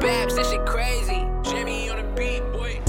This shit crazy. Jimmy on the beat, boy.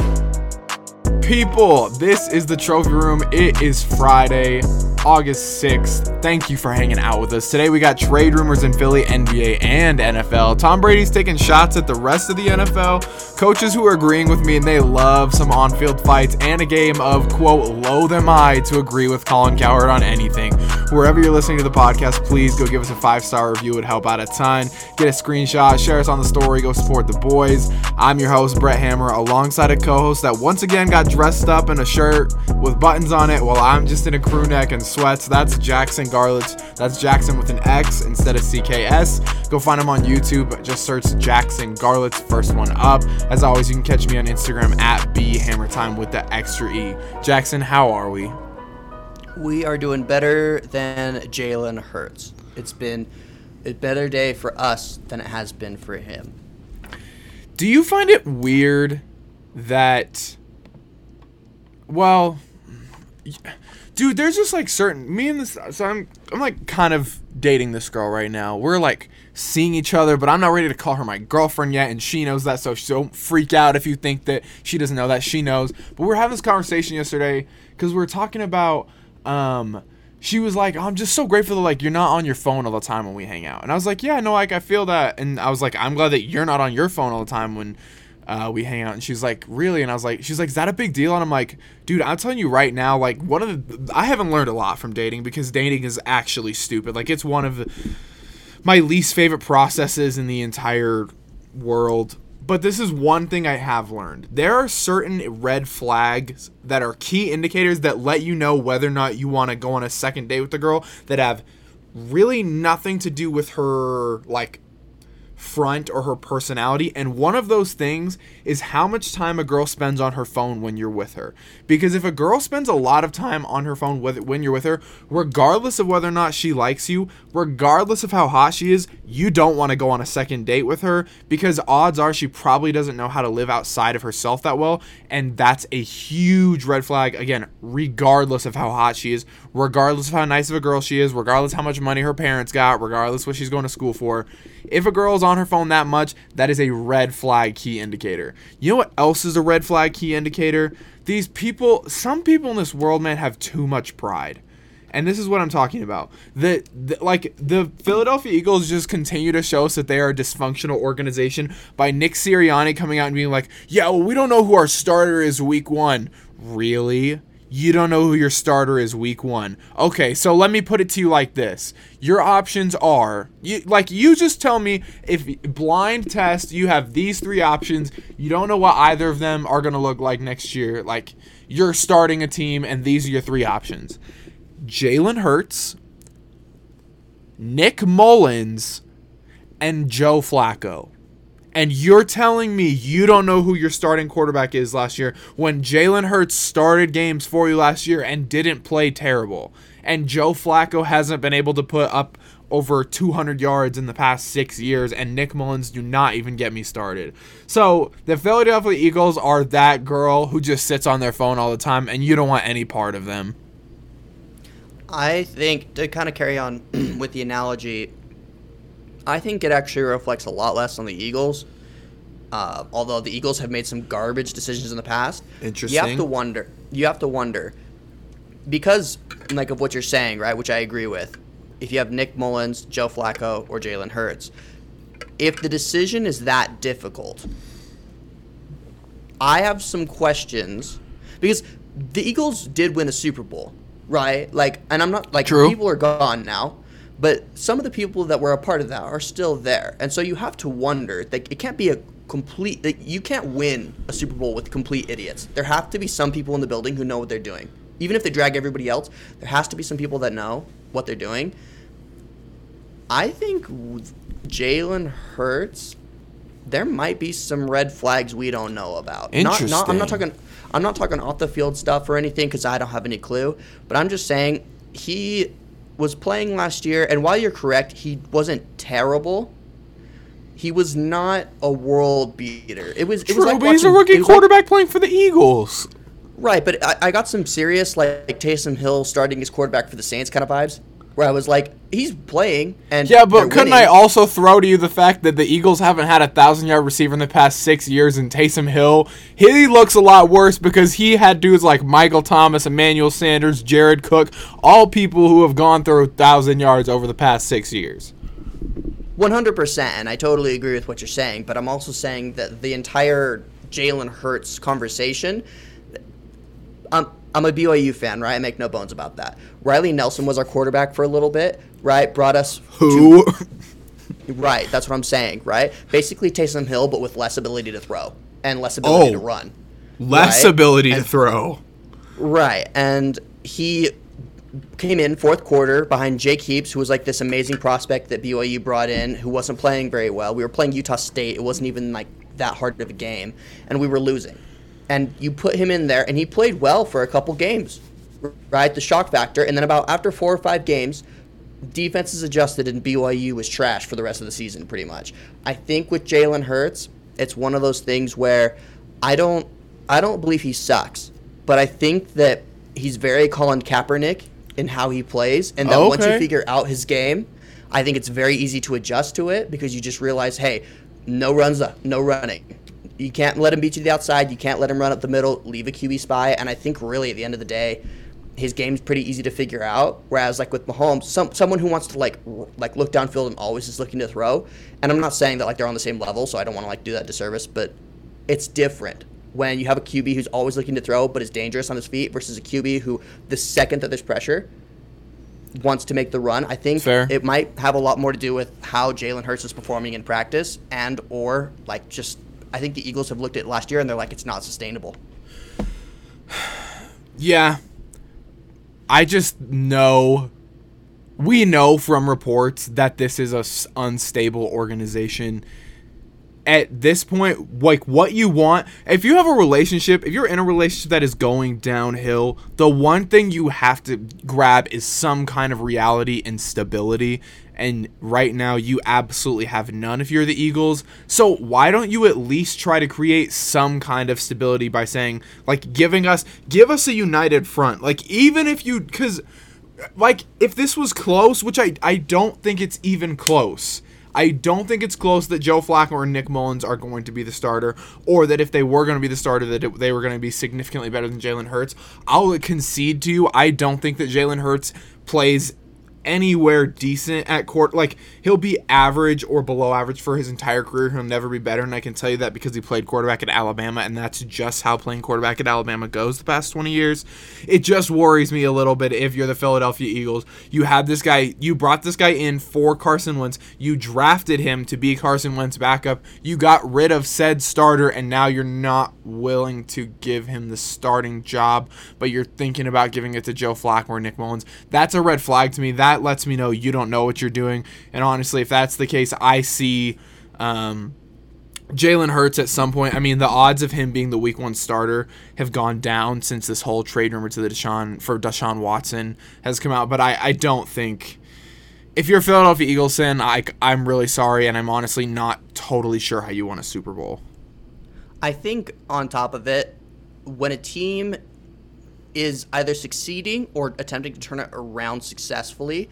People, this is the trophy room. It is Friday, August 6th. Thank you for hanging out with us. Today we got trade rumors in Philly, NBA, and NFL. Tom Brady's taking shots at the rest of the NFL. Coaches who are agreeing with me and they love some on field fights and a game of, quote, low them I to agree with Colin Cowherd on anything. Wherever you're listening to the podcast, please go give us a five star review. It would help out a ton. Get a screenshot, share us on the story, go support the boys. I'm your host, Brett Hammer, alongside a co host that once again got dressed up in a shirt with buttons on it while I'm just in a crew neck and sweats. That's Jaxon Garlitz. That's Jaxon with an X instead of CKS. Go find him on YouTube. Just search Jaxon Garlitz, first one up. As always, you can catch me on Instagram at BHammerTime with the extra E. Jaxon, how are we? We are doing better than Jalen Hurts. It's been a better day for us than it has been for him. Do you find it weird that, well, dude, there's just like certain me and this. So I'm I'm like kind of dating this girl right now. We're like seeing each other, but I'm not ready to call her my girlfriend yet, and she knows that. So don't freak out if you think that she doesn't know that. She knows. But we are having this conversation yesterday because we were talking about um she was like, oh, I'm just so grateful that like you're not on your phone all the time when we hang out. And I was like, yeah, no, like I feel that. And I was like, I'm glad that you're not on your phone all the time when uh, we hang out. And she's like, really? And I was like, she's like, is that a big deal? And I'm like, dude, I'm telling you right now, like one of the, I haven't learned a lot from dating because dating is actually stupid. Like it's one of the, my least favorite processes in the entire world but this is one thing I have learned. There are certain red flags that are key indicators that let you know whether or not you want to go on a second date with the girl that have really nothing to do with her like front or her personality. And one of those things is how much time a girl spends on her phone when you're with her. Because if a girl spends a lot of time on her phone with, when you're with her regardless of whether or not she likes you regardless of how hot she is you don't want to go on a second date with her because odds are she probably doesn't know how to live outside of herself that well. And that's a huge red flag again regardless of how hot she is regardless of how nice of a girl she is regardless how much money her parents got regardless what she's going to school for if a girl is on her phone that much, that is a red flag key indicator. You know what else is a red flag key indicator? These people, some people in this world, man, have too much pride. And this is what I'm talking about. The, the, like the Philadelphia Eagles just continue to show us that they are a dysfunctional organization by Nick Sirianni coming out and being like, "Yeah, well, we don't know who our starter is week 1." Really? You don't know who your starter is week one. Okay, so let me put it to you like this: your options are you like you just tell me if blind test you have these three options. You don't know what either of them are gonna look like next year. Like you're starting a team, and these are your three options: Jalen Hurts, Nick Mullens, and Joe Flacco and you're telling me you don't know who your starting quarterback is last year when Jalen Hurts started games for you last year and didn't play terrible. And Joe Flacco hasn't been able to put up over 200 yards in the past six years, and Nick Mullens do not even get me started. So the Philadelphia Eagles are that girl who just sits on their phone all the time, and you don't want any part of them. I think to kind of carry on with the analogy, I think it actually reflects a lot less on the Eagles. Uh, although the Eagles have made some garbage decisions in the past, interesting. You have to wonder. You have to wonder because, like, of what you're saying, right? Which I agree with. If you have Nick Mullens, Joe Flacco, or Jalen Hurts, if the decision is that difficult, I have some questions because the Eagles did win a Super Bowl, right? Like, and I'm not like True. people are gone now. But some of the people that were a part of that are still there, and so you have to wonder. Like, it can't be a complete. Like, you can't win a Super Bowl with complete idiots. There have to be some people in the building who know what they're doing. Even if they drag everybody else, there has to be some people that know what they're doing. I think Jalen Hurts. There might be some red flags we don't know about. Interesting. Not, not, I'm not talking. I'm not talking off the field stuff or anything because I don't have any clue. But I'm just saying he was playing last year, and while you're correct, he wasn't terrible. He was not a world beater. It was. It True, was like but he's a rookie it was like- quarterback playing for the Eagles. right, but I, I got some serious like Taysom Hill starting his quarterback for the Saints kind of vibes. Where I was like, he's playing and Yeah, but couldn't winning. I also throw to you the fact that the Eagles haven't had a thousand yard receiver in the past six years and Taysom Hill? He looks a lot worse because he had dudes like Michael Thomas, Emmanuel Sanders, Jared Cook, all people who have gone through a thousand yards over the past six years. 100%, and I totally agree with what you're saying, but I'm also saying that the entire Jalen Hurts conversation. I'm, I'm a BYU fan, right? I make no bones about that. Riley Nelson was our quarterback for a little bit, right? Brought us Who? to- right. That's what I'm saying, right? Basically, Taysom Hill, but with less ability to throw and less ability Oh. to run. Less Right. ability to throw. Right, and he came in fourth quarter behind Jake Heaps, who was like this amazing prospect that BYU brought in, who wasn't playing very well. We were playing Utah State; it wasn't even like that hard of a game, and we were losing. And you put him in there, and he played well for a couple games, right? The shock factor, and then about after four or five games, defenses adjusted, and BYU was trash for the rest of the season, pretty much. I think with Jalen Hurts, it's one of those things where I don't, I don't believe he sucks, but I think that he's very Colin Kaepernick in how he plays, and that once you figure out his game, I think it's very easy to adjust to it because you just realize, hey, no runs up, no running. You can't let him beat you to the outside. You can't let him run up the middle. Leave a QB spy. And I think really at the end of the day, his game's pretty easy to figure out. Whereas like with Mahomes, some someone who wants to like r- like look downfield and always is looking to throw. And I'm not saying that like they're on the same level, so I don't want to like do that disservice, but it's different when you have a QB who's always looking to throw but is dangerous on his feet versus a QB who the second that there's pressure wants to make the run. I think Fair. it might have a lot more to do with how Jalen Hurts is performing in practice and or like just I think the Eagles have looked at last year and they're like it's not sustainable. Yeah. I just know we know from reports that this is a unstable organization. At this point, like what you want, if you have a relationship, if you're in a relationship that is going downhill, the one thing you have to grab is some kind of reality and stability. And right now, you absolutely have none if you're the Eagles. So, why don't you at least try to create some kind of stability by saying, like, giving us, give us a united front? Like, even if you, because like if this was close, which I I don't think it's even close. I don't think it's close that Joe Flacco or Nick Mullens are going to be the starter, or that if they were going to be the starter, that it, they were going to be significantly better than Jalen Hurts. I'll concede to you, I don't think that Jalen Hurts plays anywhere decent at court. Like he'll be average or below average for his entire career. He'll never be better, and I can tell you that because he played quarterback at Alabama, and that's just how playing quarterback at Alabama goes the past 20 years. It just worries me a little bit if you're the Philadelphia Eagles. You had this guy, you brought this guy in for Carson Wentz. You drafted him to be Carson Wentz backup. You got rid of said starter, and now you're not willing to give him the starting job, but you're thinking about giving it to Joe Flacco or Nick Mullens. That's a red flag to me. That lets me know you don't know what you're doing. And honestly, if that's the case, I see um, Jalen Hurts at some point. I mean, the odds of him being the Week One starter have gone down since this whole trade rumor to the Deshaun for Deshaun Watson has come out. But I, I don't think if you're a Philadelphia Eagles fan, I, I'm really sorry, and I'm honestly not totally sure how you won a Super Bowl. I think on top of it, when a team is either succeeding or attempting to turn it around successfully,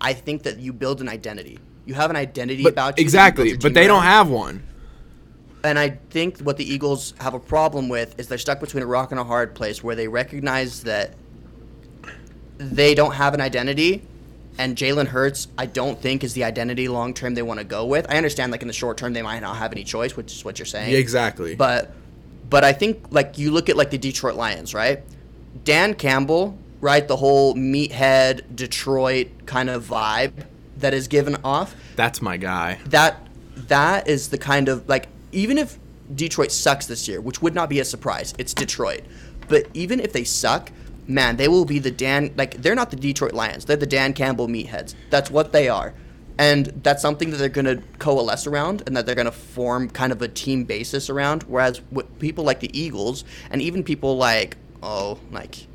I think that you build an identity. You have an identity But about you that you exactly, but they don't have one. And I think what the Eagles have a problem with is they're stuck between a rock and a hard place where they recognize that they don't have an identity. And Jalen Hurts, I don't think, is the identity long term they want to go with. I understand, like in the short term, they might not have any choice, which is what you're saying. exactly. But, but I think like you look at like the Detroit Lions, right? Dan Campbell, right? The whole meathead Detroit kind of vibe that is given off that's my guy. that that is the kind of like even if Detroit sucks this year, which would not be a surprise, it's Detroit. But even if they suck, man, they will be the Dan like they're not the Detroit Lions. They're the Dan Campbell meatheads. That's what they are. And that's something that they're going to coalesce around and that they're going to form kind of a team basis around whereas with people like the Eagles and even people like oh, like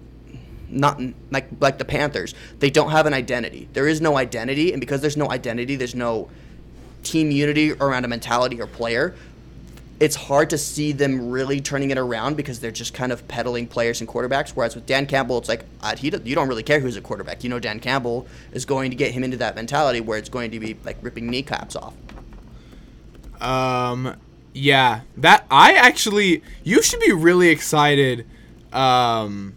not like like the Panthers. They don't have an identity. There is no identity, and because there's no identity, there's no team unity around a mentality or player. it's hard to see them really turning it around because they're just kind of peddling players and quarterbacks. Whereas with Dan Campbell, it's like uh, he you don't really care who's a quarterback. You know, Dan Campbell is going to get him into that mentality where it's going to be like ripping kneecaps off. Um, yeah, that I actually you should be really excited. Um,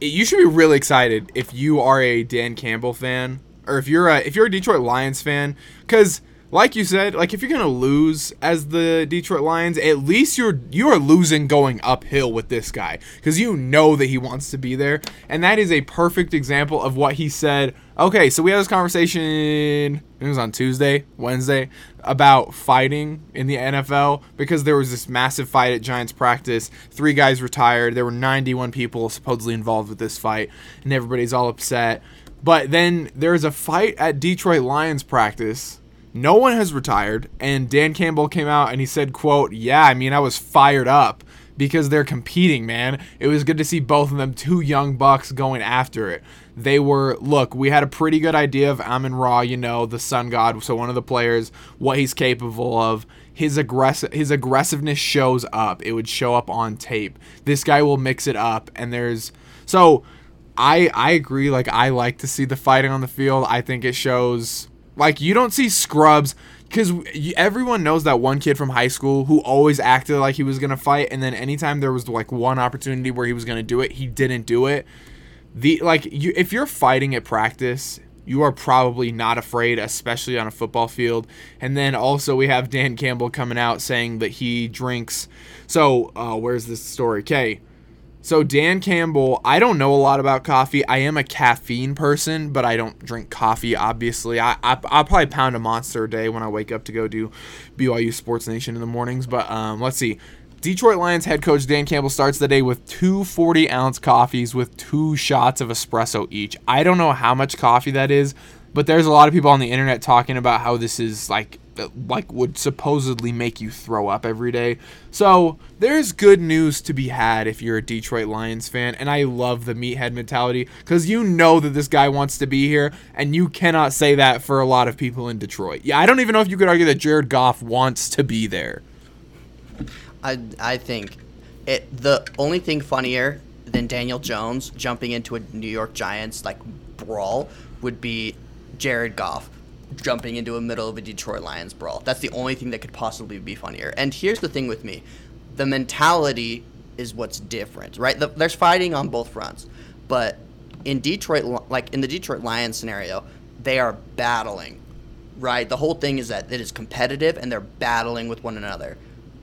you should be really excited if you are a Dan Campbell fan or if you're a if you're a Detroit Lions fan because like you said, like if you're gonna lose as the Detroit Lions, at least you're you are losing going uphill with this guy because you know that he wants to be there, and that is a perfect example of what he said. Okay, so we had this conversation. It was on Tuesday, Wednesday, about fighting in the NFL because there was this massive fight at Giants practice. Three guys retired. There were 91 people supposedly involved with this fight, and everybody's all upset. But then there was a fight at Detroit Lions practice no one has retired and dan campbell came out and he said quote yeah i mean i was fired up because they're competing man it was good to see both of them two young bucks going after it they were look we had a pretty good idea of amon ra you know the sun god so one of the players what he's capable of. His aggressive his aggressiveness shows up. It would show up on tape. This guy will mix it up and there's so i i agree like i like to see the fighting on the field. I think it shows like you don't see scrubs because everyone knows that one kid from high school who always acted like he was gonna fight, and then anytime there was like one opportunity where he was gonna do it, he didn't do it. The like you, if you're fighting at practice, you are probably not afraid, especially on a football field. And then also we have Dan Campbell coming out saying that he drinks. So uh, where's this story? Okay, so Dan Campbell, I don't know a lot about coffee. I am a caffeine person, but I don't drink coffee. Obviously, I, I will probably pound a monster a day when I wake up to go do BYU Sports Nation in the mornings. But um, let's see. Detroit Lions head coach Dan Campbell starts the day with two 40 ounce coffees with two shots of espresso each. I don't know how much coffee that is, but there's a lot of people on the internet talking about how this is like like would supposedly make you throw up every day. So there's good news to be had if you're a Detroit Lions fan, and I love the meathead mentality because you know that this guy wants to be here, and you cannot say that for a lot of people in Detroit. Yeah, I don't even know if you could argue that Jared Goff wants to be there. I I think it the only thing funnier than Daniel Jones jumping into a New York Giants like brawl would be Jared Goff jumping into a middle of a Detroit Lions brawl. That's the only thing that could possibly be funnier. And here's the thing with me the mentality is what's different, right? The, there's fighting on both fronts. But in Detroit, like in the Detroit Lions scenario, they are battling, right? The whole thing is that it is competitive and they're battling with one another.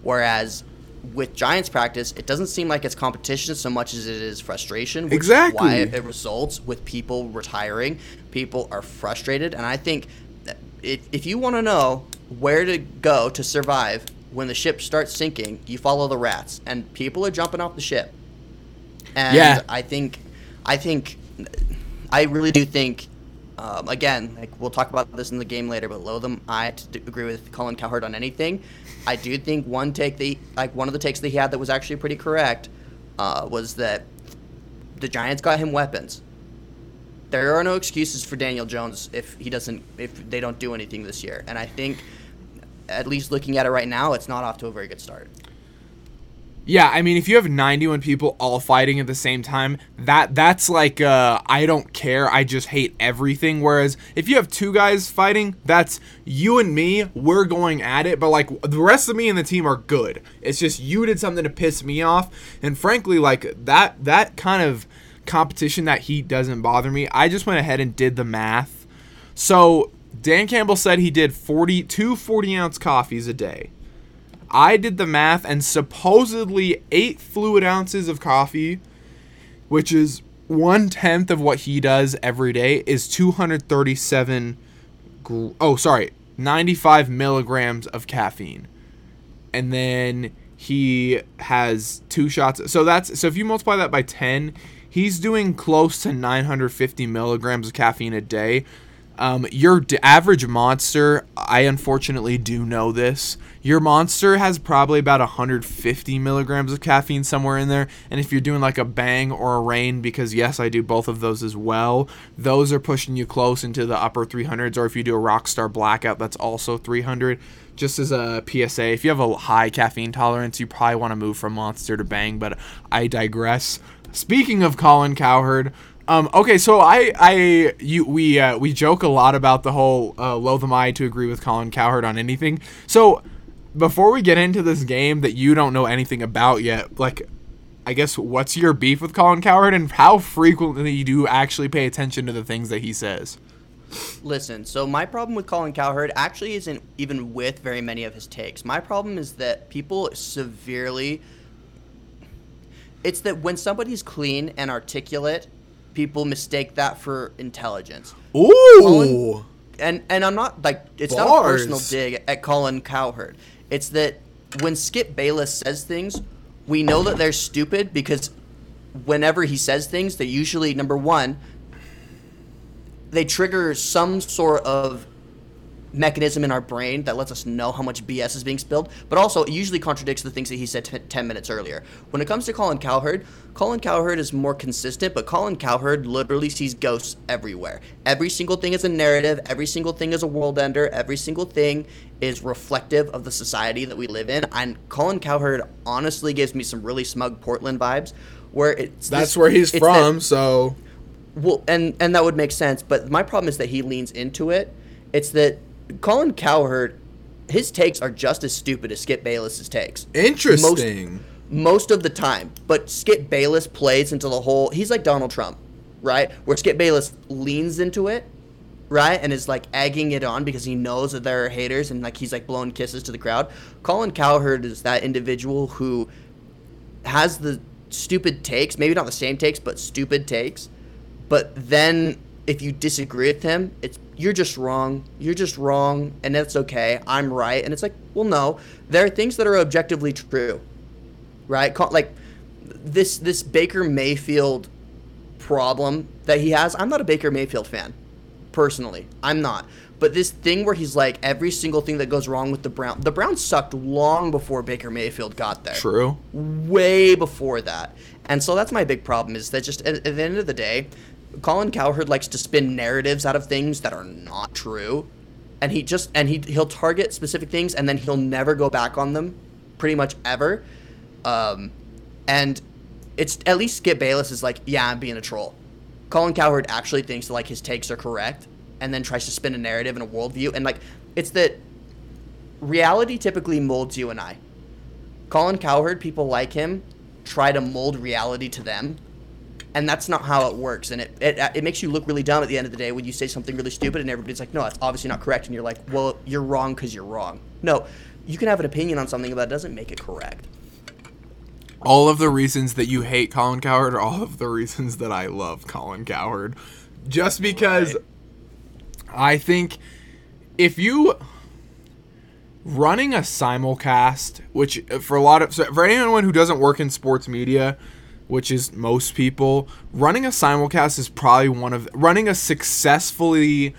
Whereas with Giants practice, it doesn't seem like it's competition so much as it is frustration. Which exactly. Is why it results with people retiring. People are frustrated, and I think if, if you want to know where to go to survive when the ship starts sinking, you follow the rats, and people are jumping off the ship. And yeah. I think, I think, I really do think. Um, again, like we'll talk about this in the game later, but Lotham, I agree with Colin Cowherd on anything. I do think one take the like one of the takes that he had that was actually pretty correct uh, was that the Giants got him weapons there are no excuses for Daniel Jones if he doesn't if they don't do anything this year. And I think at least looking at it right now, it's not off to a very good start. Yeah, I mean, if you have 91 people all fighting at the same time, that that's like uh, I don't care, I just hate everything. Whereas if you have two guys fighting, that's you and me, we're going at it. But like the rest of me and the team are good. It's just you did something to piss me off, and frankly, like that that kind of competition that heat doesn't bother me. I just went ahead and did the math. So Dan Campbell said he did 42 40 ounce coffees a day. I did the math and supposedly eight fluid ounces of coffee, which is one tenth of what he does every day, is 237. Gr- oh, sorry, 95 milligrams of caffeine. And then he has two shots. So that's so if you multiply that by 10, he's doing close to 950 milligrams of caffeine a day. Um, your d- average monster, I unfortunately do know this. Your monster has probably about 150 milligrams of caffeine somewhere in there. And if you're doing like a bang or a Reign, because yes, I do both of those as well, those are pushing you close into the upper 300s. Or if you do a Rockstar Blackout, that's also 300. just as a PSA, if you have a high caffeine tolerance, you probably want to move from Monster to Bang. But I digress. Speaking of Colin Cowherd, um, okay, so I, I, you, we, uh, we joke a lot about the whole uh, loath am I to agree with Colin Cowherd on anything. So before we get into this game that you don't know anything about yet, like, I guess what's your beef with Colin Cowherd and how frequently do you actually pay attention to the things that he says? Listen, so my problem with Colin Cowherd actually isn't even with very many of his takes. My problem is that people severely. It's that when somebody's clean and articulate, people mistake that for intelligence. Ooh. And and I'm not like it's not a personal dig at Colin Cowherd. It's that when Skip Bayless says things, we know that they're stupid because whenever he says things, they usually number one, they trigger some sort of mechanism in our brain that lets us know how much BS is being spilled, but also it usually contradicts the things that he said t- 10 minutes earlier. When it comes to Colin Cowherd, Colin Cowherd is more consistent, but Colin Cowherd literally sees ghosts everywhere. Every single thing is a narrative, every single thing is a world ender, every single thing is reflective of the society that we live in. And Colin Cowherd honestly gives me some really smug Portland vibes where it's That's this- where he's it's that- from, so well, and and that would make sense. But my problem is that he leans into it. It's that Colin Cowherd, his takes are just as stupid as Skip Bayless's takes. interesting. Most of the time, but Skip Bayless plays into the whole. He's like Donald Trump, right? Where Skip Bayless leans into it, right, and is like egging it on because he knows that there are haters and like he's like blowing kisses to the crowd. Colin Cowherd is that individual who has the stupid takes, maybe not the same takes, but stupid takes. But then if you disagree with him, it's you're just wrong. You're just wrong, and that's okay. I'm right, and it's like, well, no, there are things that are objectively true, right? Like this this Baker Mayfield problem that he has. I'm not a Baker Mayfield fan, personally. I'm not. But this thing where he's like every single thing that goes wrong with the Brown, the Browns sucked long before Baker Mayfield got there True. way before that. And so that's my big problem is that just at, at the end of the day, Colin Cowherd likes to spin narratives out of things that are not true. And he just and he he'll target specific things and then he'll never go back on them pretty much ever. Um, and it's at least Skip Bayless is like, yeah, I'm being a troll. Colin Cowherd actually thinks that like his takes are correct and then tries to spin a narrative and a worldview. And like it's that reality typically molds you and I. Colin Cowherd, people like him, try to mold reality to them. And that's not how it works. And it, it, it makes you look really dumb at the end of the day when you say something really stupid and everybody's like, no, that's obviously not correct. And you're like, well, you're wrong because you're wrong. No, you can have an opinion on something, but that doesn't make it correct. all of the reasons that you hate Colin Cowherd are all of the reasons that I love Colin Cowherd. Just because Right. I think if you running a simulcast, which uh, for a lot of so for anyone who doesn't work in sports media, which is most people, running a simulcast is probably one of running a successfully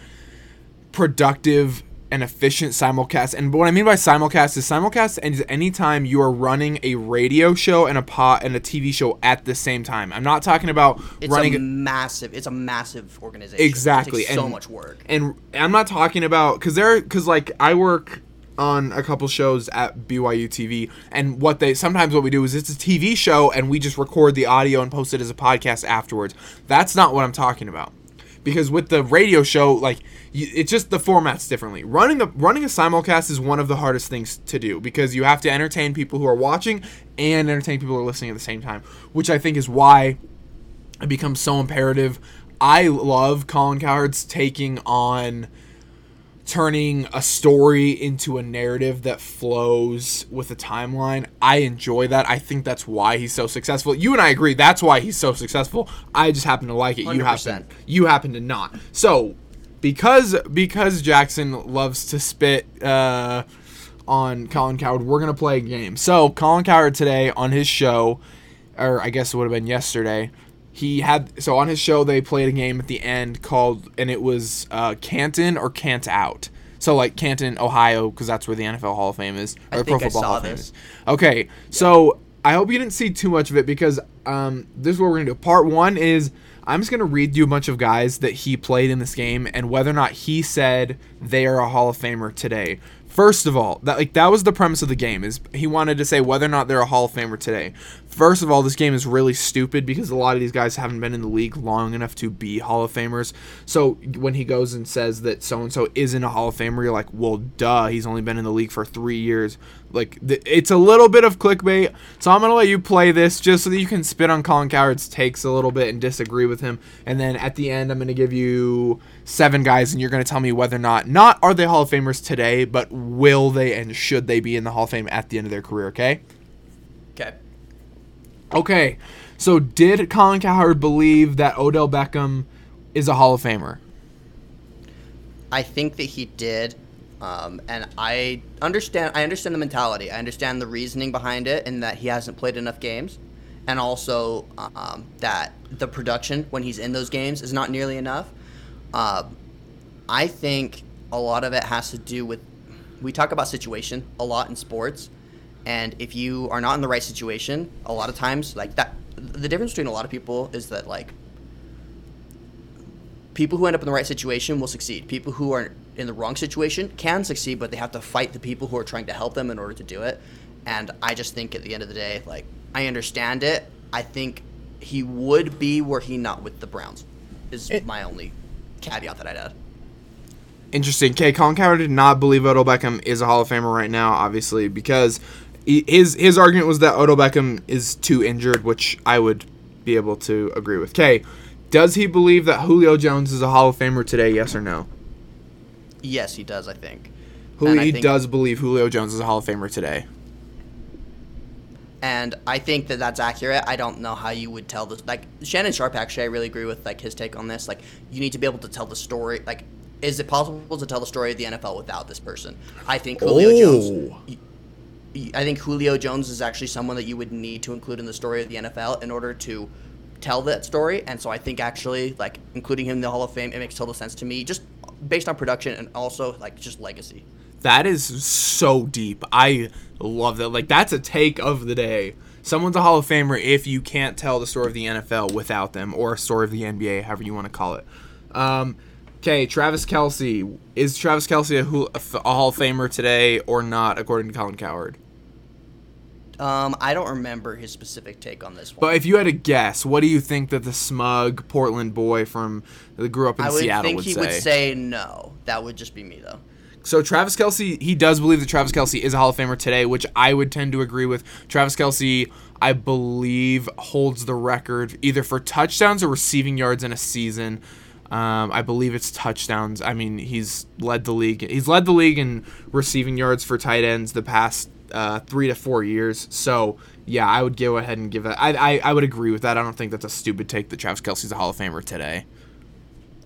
productive and efficient simulcast. And what I mean by simulcast is simulcast and is anytime you are running a radio show and a pot and a TV show at the same time. I'm not talking about It's running a massive, it's a massive organization. exactly takes so much work. and i'm not talking about because there because like i work on a couple shows at byu tv and what they sometimes what we do is it's a tv show and we just record the audio and post it as a podcast afterwards. That's not what i'm talking about. Because with the radio show like it's just the format's differently. Running a running a simulcast is one of the hardest things to do because you have to entertain people who are watching and entertain people who are listening at the same time which i think is why it becomes so imperative. I love Colin Cowherd's taking on turning a story into a narrative that flows with a timeline. I enjoy that. I think that's why he's so successful. You and I agree that's why he's so successful. I just happen to like it. You happen 100%. you happen to not. So, because because Jaxon loves to spit uh on Colin Cowherd, we're gonna play a game. So Colin Cowherd today on his show, or I guess it would have been yesterday. He had so on his show they played a game at the end called and it was uh, Canton or Cant Out. So like Canton, Ohio, because that's where the NFL Hall of Fame is, or the think Pro I Football saw Hall of Fame is. Okay, so I hope you didn't see too much of it because um, this is what we're gonna do. Part one is I'm just gonna read you a bunch of guys that he played in this game and whether or not he said they are a Hall of Famer today. First of all, that like that was the premise of the game is he wanted to say whether or not they're a Hall of Famer today. First of all, this game is really stupid because a lot of these guys haven't been in the league long enough to be Hall of Famers. So when he goes and says that so and so isn't a Hall of Famer, you're like, well, duh, he's only been in the league for three years. Like th- it's a little bit of clickbait. So I'm gonna let you play this just so that you can spit on Colin Cowherd's takes a little bit and disagree with him. And then at the end, I'm gonna give you seven guys, and you're gonna tell me whether or not not are they Hall of Famers today, but will they and should they be in the Hall of Fame at the end of their career? Okay. Okay. Okay. So did Colin Cowherd believe that Odell Beckham is a Hall of Famer? I think that he did, um, and I understand. I understand the mentality. I understand the reasoning behind it, and that he hasn't played enough games, and also um, that the production when he's in those games is not nearly enough. Uh, I think a lot of it has to do with we talk about situation a lot in sports, and if you are not in the right situation, a lot of times like that. The difference between a lot of people is that like people who end up in the right situation will succeed. People who are in the wrong situation can succeed, but they have to fight the people who are trying to help them in order to do it. And I just think at the end of the day, like I understand it. I think he would be were he not with the Browns. Is It- my only caveat that I'd add. Interesting. Okay, Colin Cowherd did not believe Odell Beckham is a Hall of Famer right now, obviously, because his his argument was that Odell Beckham is too injured, which I would be able to agree with. Okay, does he believe that Julio Jones is a Hall of Famer today? Yes or no? Yes, he does. I think. And he think- does believe Julio Jones is a Hall of Famer today. and I think that that's accurate. I don't know how you would tell this. Like Shannon Sharpe, actually, I really agree with like his take on this. Like you need to be able to tell the story. Like, is it possible to tell the story of the NFL without this person? I think Julio Oh. Jones. I think Julio Jones is actually someone that you would need to include in the story of the NFL in order to tell that story. And so I think actually, like including him in the Hall of Fame, it makes total sense to me, just based on production and also like just legacy. That is so deep. I love that. Like that's a take of the day. Someone's a Hall of Famer if you can't tell the story of the NFL without them, or a story of the NBA, however you want to call it. Um, okay, Travis Kelce is Travis Kelce a, a Hall of Famer today or not, according to Colin Cowherd? Um, I don't remember his specific take on this one. But if you had to guess, what do you think that the smug Portland boy from that grew up in I would Seattle think would he say? would say no. That would just be me though. So Travis Kelce, he does believe that Travis Kelce is a Hall of Famer today, which I would tend to agree with. Travis Kelce, I believe, holds the record either for touchdowns or receiving yards in a season. Um, I believe it's touchdowns. I mean, he's led the league. He's led the league in receiving yards for tight ends the past uh, three to four years. So yeah, I would go ahead and give that. I, I I would agree with that. I don't think that's a stupid take that Travis Kelce's a Hall of Famer today.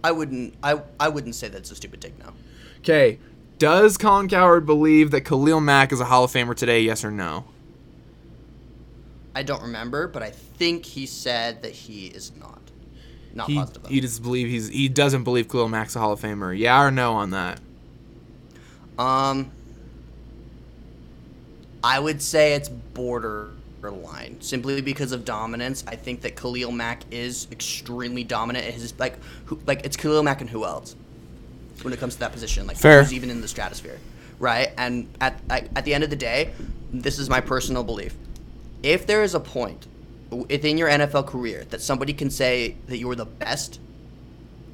I wouldn't. I I wouldn't say that's a stupid take. No. Okay, does Colin Cowherd believe that Khalil Mack is a Hall of Famer today? Yes or no? I don't remember, but I think he said that he is not. Not He, positive. he does believe he's he doesn't believe Khalil Mack's a Hall of Famer. Yeah or no on that? Um, I would say it's borderline simply because of dominance. I think that Khalil Mack is extremely dominant. His like, who, like it's Khalil Mack and who else when it comes to that position? Like Fair. who's even in the stratosphere, right? And at at at the end of the day, this is my personal belief. If there is a point within your NFL career that somebody can say that you're the best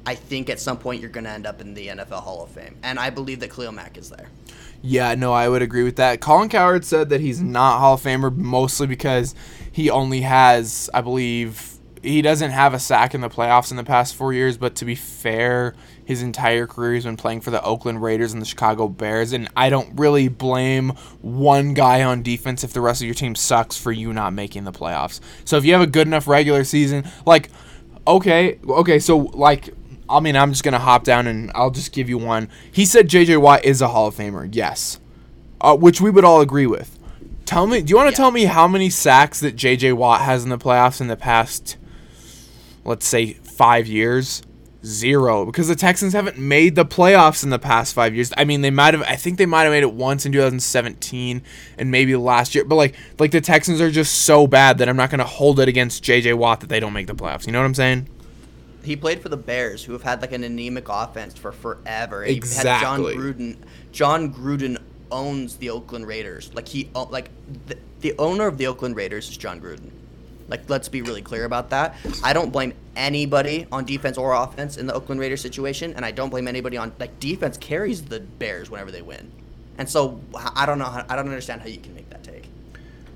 I think at some point you're going to end up in the NFL Hall of Fame. And I believe that Khalil Mack is there. Yeah, no, I would agree with that. Colin Cowherd said that he's mm-hmm. not Hall of Famer mostly because he only has, I believe, he doesn't have a sack in the playoffs in the past four years. But to be fair, his entire career he's been playing for the Oakland Raiders and the Chicago Bears, and I don't really blame one guy on defense if the rest of your team sucks for you not making the playoffs. So if you have a good enough regular season, like, okay, okay, so like. I mean, I'm just gonna hop down and I'll just give you one. He said J.J. Watt is a Hall of Famer. Yes, uh, which we would all agree with. Tell me, do you want to Yeah. tell me how many sacks that J.J. Watt has in the playoffs in the past, let's say, five years? Zero, because the Texans haven't made the playoffs in the past five years. I mean, they might have. I think they might have made it once in 2017 and maybe last year. But like, like the Texans are just so bad that I'm not gonna hold it against J.J. Watt that they don't make the playoffs. You know what I'm saying? He played for the Bears, who have had like an anemic offense for forever. He Exactly. Had Jon Gruden. Jon Gruden owns the Oakland Raiders. Like he like the, the owner of the Oakland Raiders is Jon Gruden. Like let's be really clear about that. I don't blame anybody on defense or offense in the Oakland Raiders situation, and I don't blame anybody on like defense carries the Bears whenever they win. And so I don't know. How, I don't understand how you can make that take.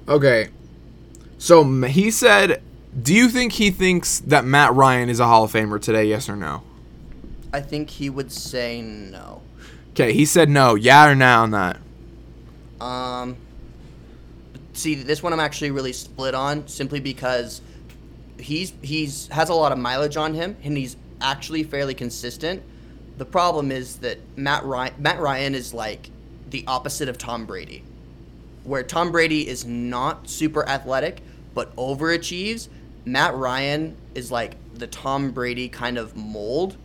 Okay. So he said, "Do you think he thinks that Matt Ryan is a Hall of Famer today? Yes or no?" I think he would say no. Okay, he said no. Yeah or no on that? Um, see, this one I'm actually really split on, simply because he's he's has a lot of mileage on him, and he's actually fairly consistent. The problem is that Matt Ryan, Matt Ryan is like the opposite of Tom Brady, where Tom Brady is not super athletic but overachieves. Matt Ryan is like the Tom Brady kind of mold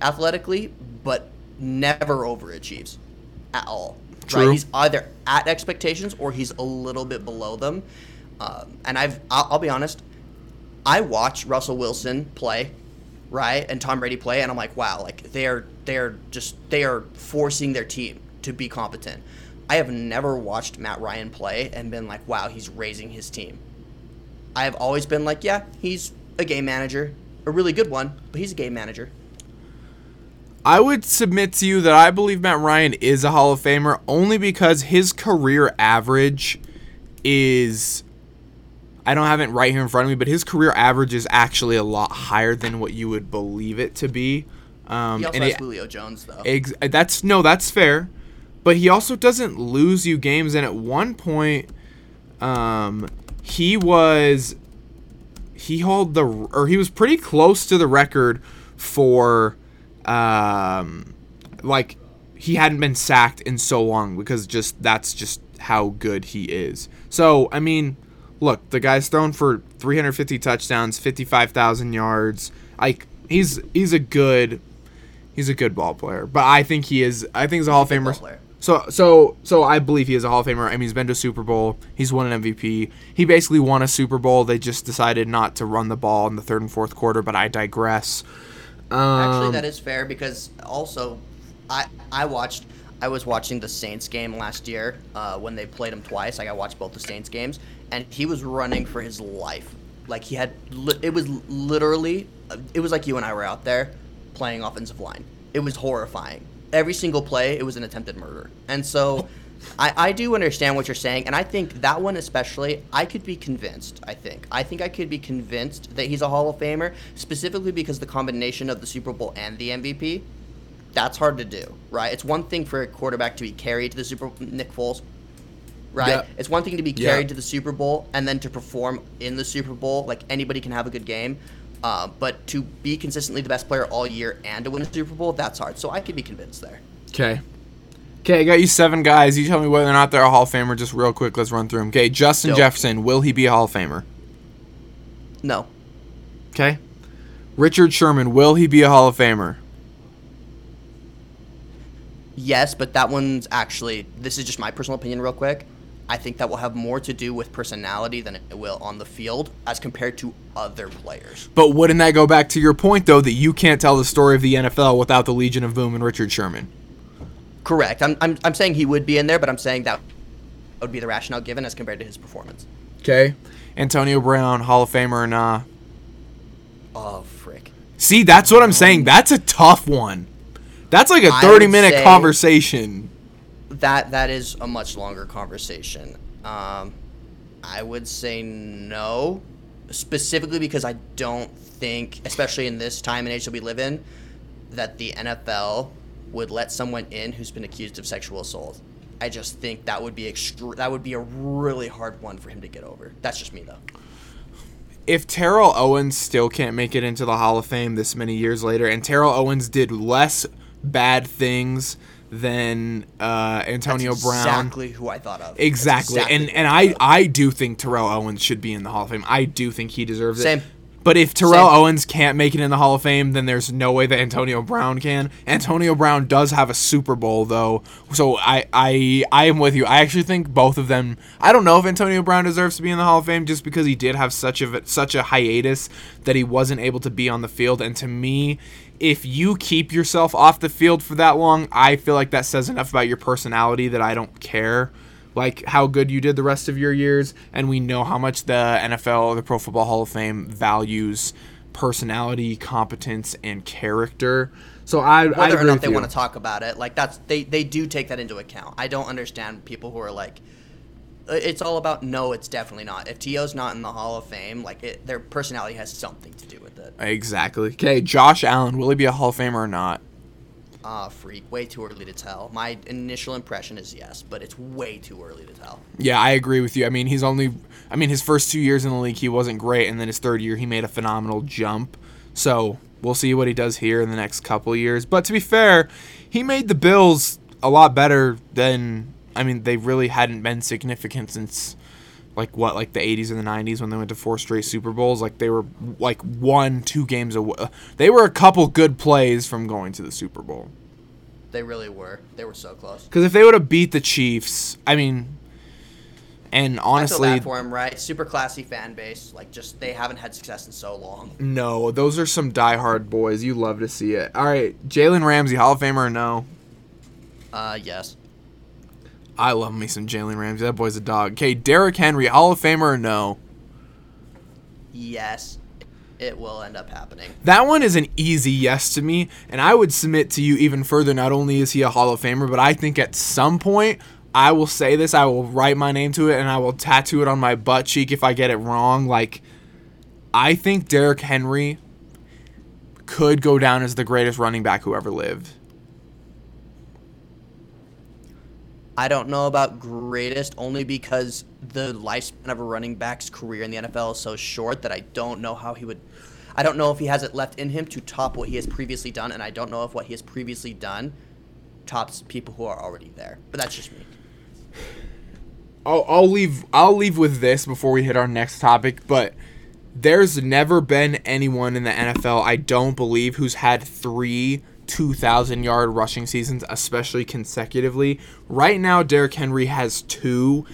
athletically, but never overachieves at all. True. Right? He's either at expectations or he's a little bit below them. Um, and I've, I'll, I'll be honest, I watch Russell Wilson play, right, and Tom Brady play, and I'm like, wow, like they're they're just they are forcing their team to be competent. I have never watched Matt Ryan play and been like, wow, he's raising his team. I have always been like, yeah, he's a game manager, a really good one, but he's a game manager. I would submit to you that I believe Matt Ryan is a Hall of Famer only because his career average is. I don't have it right here in front of me, but his career average is actually a lot higher than what you would believe it to be. Um, He also and has it- Julio Jones though. Ex- that's no, that's fair, but he also doesn't lose you games. And at one point, um, he was he held the or he was pretty close to the record for um like he hadn't been sacked in so long because just that's just how good he is. So I mean, look, the guy's thrown for 350 touchdowns, 55,000 yards. Like he's he's a good he's a good ball player, but I think he is. I think he's a Hall of Famer. So so so I believe he is a Hall of Famer. I mean, he's been to a Super Bowl. He's won an MVP. He basically won a Super Bowl. They just decided not to run the ball in the third and fourth quarter. But I digress. Um, Actually, that is fair because also, I I watched I was watching the Saints game last year uh, when they played him twice. Like I watched both the Saints games, and he was running for his life. Like he had, li- it was literally, it was like you and I were out there playing offensive line. It was horrifying. Every single play, it was an attempted murder. And so, I, I do understand what you're saying, and I think that one especially, I could be convinced. I think I think I could be convinced that he's a Hall of Famer, specifically because the combination of the Super Bowl and the MVP. That's hard to do, right? It's one thing for a quarterback to be carried to the Super Nick Foles, right? Yeah. It's one thing to be Yeah. carried to the Super Bowl and then to perform in the Super Bowl. Like anybody can have a good game, uh, but to be consistently the best player all year and to win a Super Bowl, that's hard. So I could be convinced there. Okay. Okay, I got you seven guys. You tell me whether or not they're a Hall of Famer. Just real quick, let's run through them. Okay, Justin Dope. Jefferson, will he be a Hall of Famer? No, Okay. Richard Sherman, will he be a Hall of Famer? yes, but that one's actually. This is just my personal opinion, real quick. I think that will have more to do with personality than it will on the field as compared to other players. But wouldn't that go back to your point, though, that you can't tell the story of the NFL without the Legion of Boom and Richard Sherman? Correct. I'm, I'm, I'm saying he would be in there, but I'm saying that would be the rationale given as compared to his performance. Okay. Antonio Brown, Hall of Famer or nah? Oh, frick. See, that's what I'm saying. That's a tough one. That's like a 30 minute say- conversation. That that is a much longer conversation. Um, I would say no, specifically because I don't think, especially in this time and age that we live in, that the NFL would let someone in who's been accused of sexual assault. I just think that would be extra- that would be a really hard one for him to get over. That's just me though. if Terrell Owens still can't make it into the Hall of Fame this many years later, and Terrell Owens did less bad things than uh, Antonio Brown. Exactly who I thought of. Exactly. exactly and and thought I. I do think Terrell Owens should be in the Hall of Fame. I do think he deserves Same. it. But if Terrell Same. Owens can't make it in the Hall of Fame, then there's no way that Antonio Brown can. Antonio Brown does have a Super Bowl though, so I I I am with you. I actually think both of them. I don't know if Antonio Brown deserves to be in the Hall of Fame just because he did have such a such a hiatus that he wasn't able to be on the field. And to me, if you keep yourself off the field for that long, I feel like that says enough about your personality that I don't care like how good you did the rest of your years, and we know how much the NFL, the Pro Football Hall of Fame, values personality, competence, and character. So I, I whether or not they you. want to talk about it like that's they they do take that into account i don't understand people who are like it's all about no it's definitely not if to's not in the hall of fame like it, their personality has something to do with it Exactly. Okay, Josh Allen, will he be a Hall of Famer or not? ah freak way too early to tell my initial impression is yes but it's way too early to tell Yeah, I agree with you. I mean, he's only, I mean, his first two years in the league, he wasn't great, and then his third year, he made a phenomenal jump. So we'll see what he does here in the next couple of years. But to be fair, he made the Bills a lot better than, I mean, they really hadn't been significant since, like, what, like the 80s and the 90s when they went to four straight Super Bowls. Like, they were, like, one, two games away. They were a couple good plays from going to the Super Bowl. they really were they were so close Because if they would have beat the Chiefs, I mean, and I feel honestly, bad for him, right? Super classy fan base. Like, just they haven't had success in so long. no, those are some diehard boys. You love to see it. All right, Jalen Ramsey, Hall of Famer or no? Uh, yes. I love me some Jalen Ramsey. That boy's a dog. Okay, Derrick Henry, Hall of Famer or no? Yes. It will end up happening. That one is an easy yes to me, and I would submit to you even further. Not only is he a Hall of Famer, but I think at some point I will say this. I will write my name to it, and I will tattoo it on my butt cheek if I get it wrong. Like, I think Derrick Henry could go down as the greatest running back who ever lived. I don't know about greatest only because the lifespan of a running back's career in the NFL is so short that I don't know how he would. I don't know if he has it left in him to top what he has previously done, and I don't know if what he has previously done tops people who are already there. But that's just me. I'll, I'll leave I'll leave with this before we hit our next topic, but there's never been anyone in the NFL, I don't believe, who's had three 2,000 yard rushing seasons, especially consecutively. Right now, Derrick Henry has two,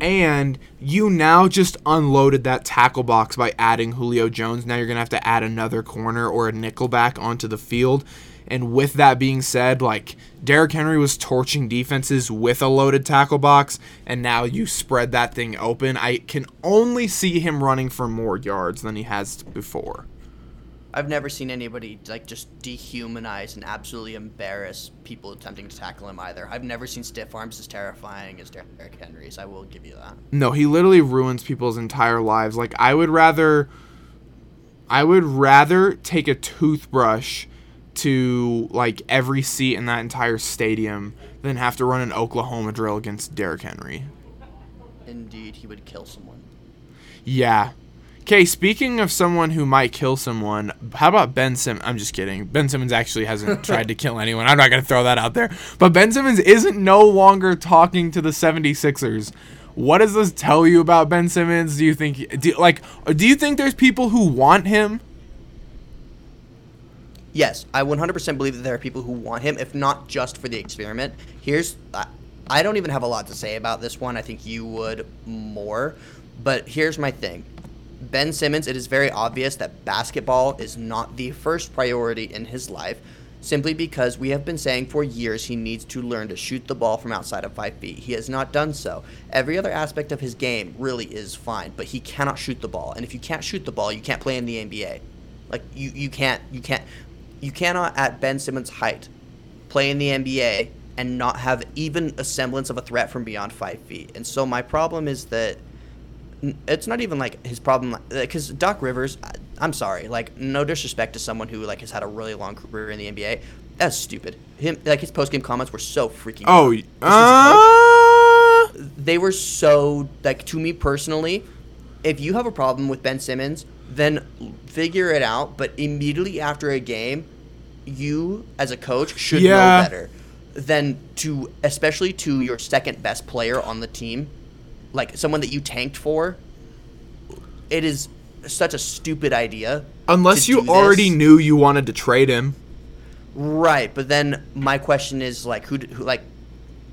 and you now just unloaded that tackle box by adding Julio Jones. Now you're going to have to add another corner or a nickelback onto the field. And with that being said, like Derrick Henry was torching defenses with a loaded tackle box, and now you spread that thing open. I can only see him running for more yards than he has before. I've never seen anybody like just dehumanize and absolutely embarrass people attempting to tackle him either. I've never seen stiff arms as terrifying as Derrick Henry's. I will give you that. No, he literally ruins people's entire lives. Like I would rather I would rather take a toothbrush to like every seat in that entire stadium than have to run an Oklahoma drill against Derrick Henry. Indeed, he would kill someone. Yeah. Okay, speaking of someone who might kill someone, how about Ben Simmons? I'm just kidding. Ben Simmons actually hasn't tried to kill anyone. I'm not going to throw that out there. But Ben Simmons isn't no longer talking to the 76ers. What does this tell you about Ben Simmons? Do you think do, like do you think there's people who want him? Yes, I 100% believe that there are people who want him, if not just for the experiment. Here's, I, I don't even have a lot to say about this one. I think you would more. But here's my thing Ben Simmons, it is very obvious that basketball is not the first priority in his life, simply because we have been saying for years he needs to learn to shoot the ball from outside of five feet. He has not done so. Every other aspect of his game really is fine, but he cannot shoot the ball. And if you can't shoot the ball, you can't play in the NBA. Like you, you can't you can't you cannot at Ben Simmons' height play in the NBA and not have even a semblance of a threat from beyond five feet. And so my problem is that it's not even like his problem because Doc Rivers. I'm sorry, like no disrespect to someone who like has had a really long career in the NBA. That's stupid. Him like his post game comments were so freaking. Oh, uh, they were so like to me personally if you have a problem with ben simmons then figure it out but immediately after a game you as a coach should Yeah. know better than to especially to your second best player on the team like someone that you tanked for it is such a stupid idea. Unless you already this. knew you wanted to trade him. Right, but then my question is like who, who like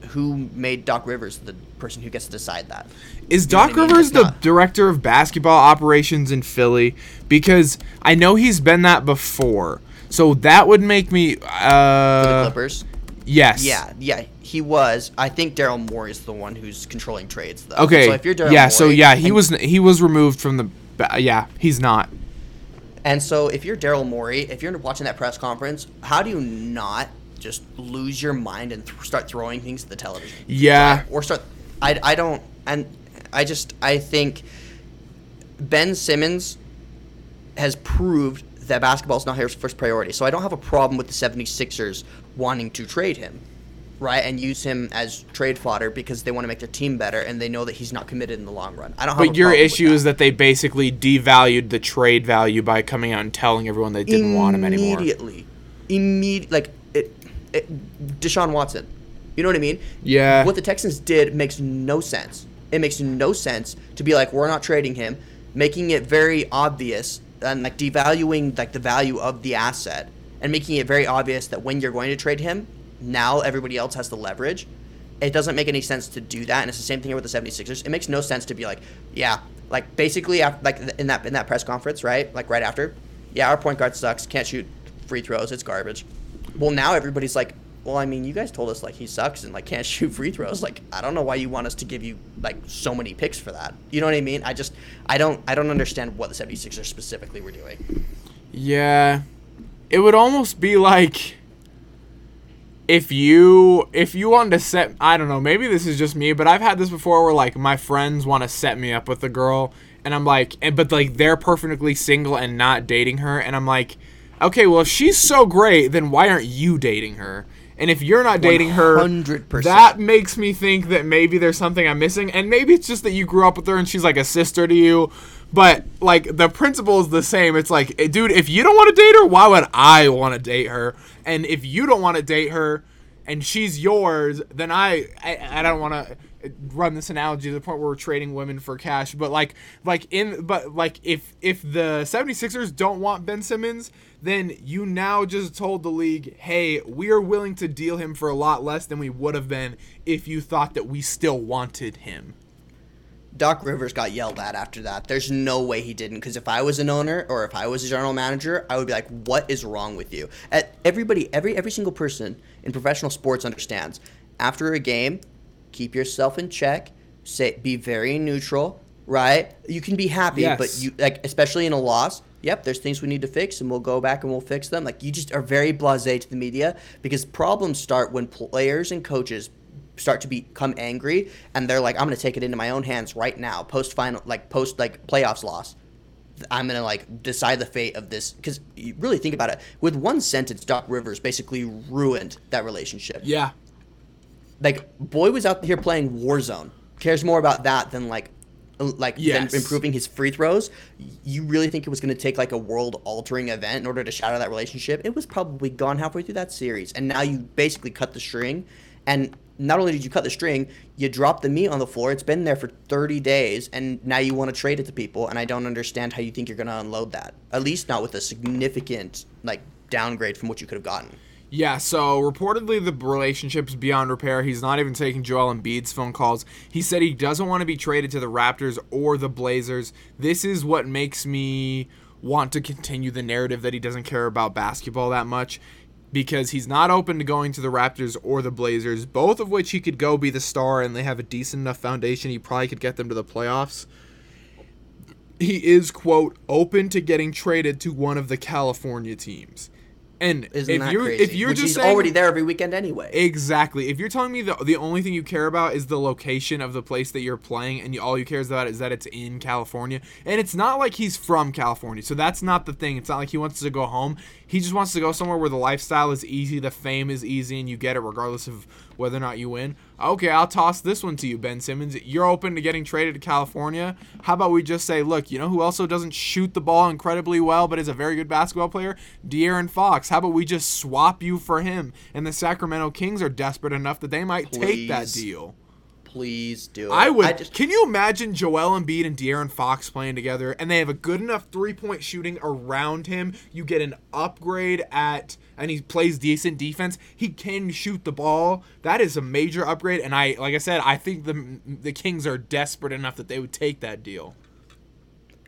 who made Doc Rivers the person who gets to decide that? Is You Doc I mean? Rivers the director of basketball operations in Philly? Because I know he's been that before. So that would make me for the uh Clippers? yes. Yeah, yeah, he was. I think Daryl Morey is the one who's controlling trades though. Okay. So if you're Daryl yeah, so yeah, he and- was he was removed from the yeah, he's not. And so if you're Daryl Morey, if you're watching that press conference, how do you not just lose your mind and th- start throwing things at the television? Yeah. Right? Or start. I, I don't. And I just I think Ben Simmons has proved that basketball is not his first priority. So I don't have a problem with the 76ers wanting to trade him, right? And use him as trade fodder because they want to make their team better and they know that he's not committed in the long run. I don't have a But your issue is that they basically devalued the trade value by coming out and telling everyone they didn't want him anymore. Immediately. Immediate like it, it Deshaun Watson. You know what I mean? Yeah. What the Texans did makes no sense. It makes no sense to be like we're not trading him, making it very obvious and like devaluing like the value of the asset and making it very obvious that when you're going to trade him, now everybody else has the leverage. It doesn't make any sense to do that, and it's the same thing here with the 76ers. It makes no sense to be like, yeah, like basically after, like in that in that press conference, right? Like right after, yeah, our point guard sucks, can't shoot free throws, it's garbage. Well, now everybody's like, well, I mean, you guys told us like he sucks and like can't shoot free throws. Like, I don't know why you want us to give you like so many picks for that. You know what I mean? I just, I don't, I don't understand what the 76ers specifically were doing. Yeah. It would almost be like if you if you wanted to set I don't know, maybe this is just me, but I've had this before where like my friends want to set me up with a girl and I'm like and but like they're perfectly single and not dating her and I'm like, "Okay, well if she's so great, then why aren't you dating her?" And if you're not dating her, 100%. that makes me think that maybe there's something I'm missing, and maybe it's just that you grew up with her and she's like a sister to you. But like the principle is the same. It's like, eh, dude, if you don't want to date her, why would I want to date her? And if you don't want to date her, and she's yours, then I I, I don't want to run this analogy to the point where we're trading women for cash. But like like in but like if if the 76ers don't want Ben Simmons, then you now just told the league, hey, we are willing to deal him for a lot less than we would have been if you thought that we still wanted him. Doc Rivers got yelled at after that. There's no way he didn't. Because if I was an owner or if I was a general manager, I would be like, "What is wrong with you?" At everybody, every every single person in professional sports understands. After a game, keep yourself in check. Say, be very neutral. Right? You can be happy, Yes. but you like, especially in a loss. Yep, there's things we need to fix, and we'll go back and we'll fix them. Like you just are very blasé to the media because problems start when players and coaches start to become angry and they're like i'm going to take it into my own hands right now post final like post like playoffs loss. I'm going to like decide the fate of this. Because you really think about it with one sentence doc rivers basically ruined that relationship. Yeah. like boy was out here playing warzone. Cares more about that than like like Yes. than improving his free throws? You really think it was going to take like a world altering event in order to shatter that relationship? It was probably gone halfway through that series and now you basically cut the string and not only did you cut the string you dropped the meat on the floor it's been there for 30 days and now you want to trade it to people and i don't understand how you think you're going to unload that at least not with a significant like downgrade from what you could have gotten Yeah, so reportedly the relationship's beyond repair. He's not even taking Joel Embiid's phone calls. He said he doesn't want to be traded to the Raptors or the Blazers. This is what makes me want to continue the narrative that he doesn't care about basketball that much because he's not open to going to the Raptors or the Blazers, both of which he could go be the star and they have a decent enough foundation. He probably could get them to the playoffs. He is, quote, open to getting traded to one of the California teams. And isn't if you're crazy if you're Which just he's saying, already there every weekend anyway Exactly. If you're telling me the the only thing you care about is the location of the place that you're playing, and you, all you care about is that it's in California, and it's not like he's from California, so that's not the thing. It's not like he wants to go home. He just wants to go somewhere where the lifestyle is easy, the fame is easy, and you get it regardless of whether or not you win. Okay, I'll toss this one to you, Ben Simmons. You're open to getting traded to California. How about we just say, look, you know who also doesn't shoot the ball incredibly well, but is a very good basketball player? De'Aaron Fox. How about we just swap you for him? And the Sacramento Kings are desperate enough that they might take that deal. Please do it. I would. just, can you imagine Joel Embiid and De'Aaron Fox playing together, and they have a good enough three point shooting around him? You get an upgrade at, and he plays decent defense. He can shoot the ball. That is a major upgrade, and I, like I said, I think the the Kings are desperate enough that they would take that deal.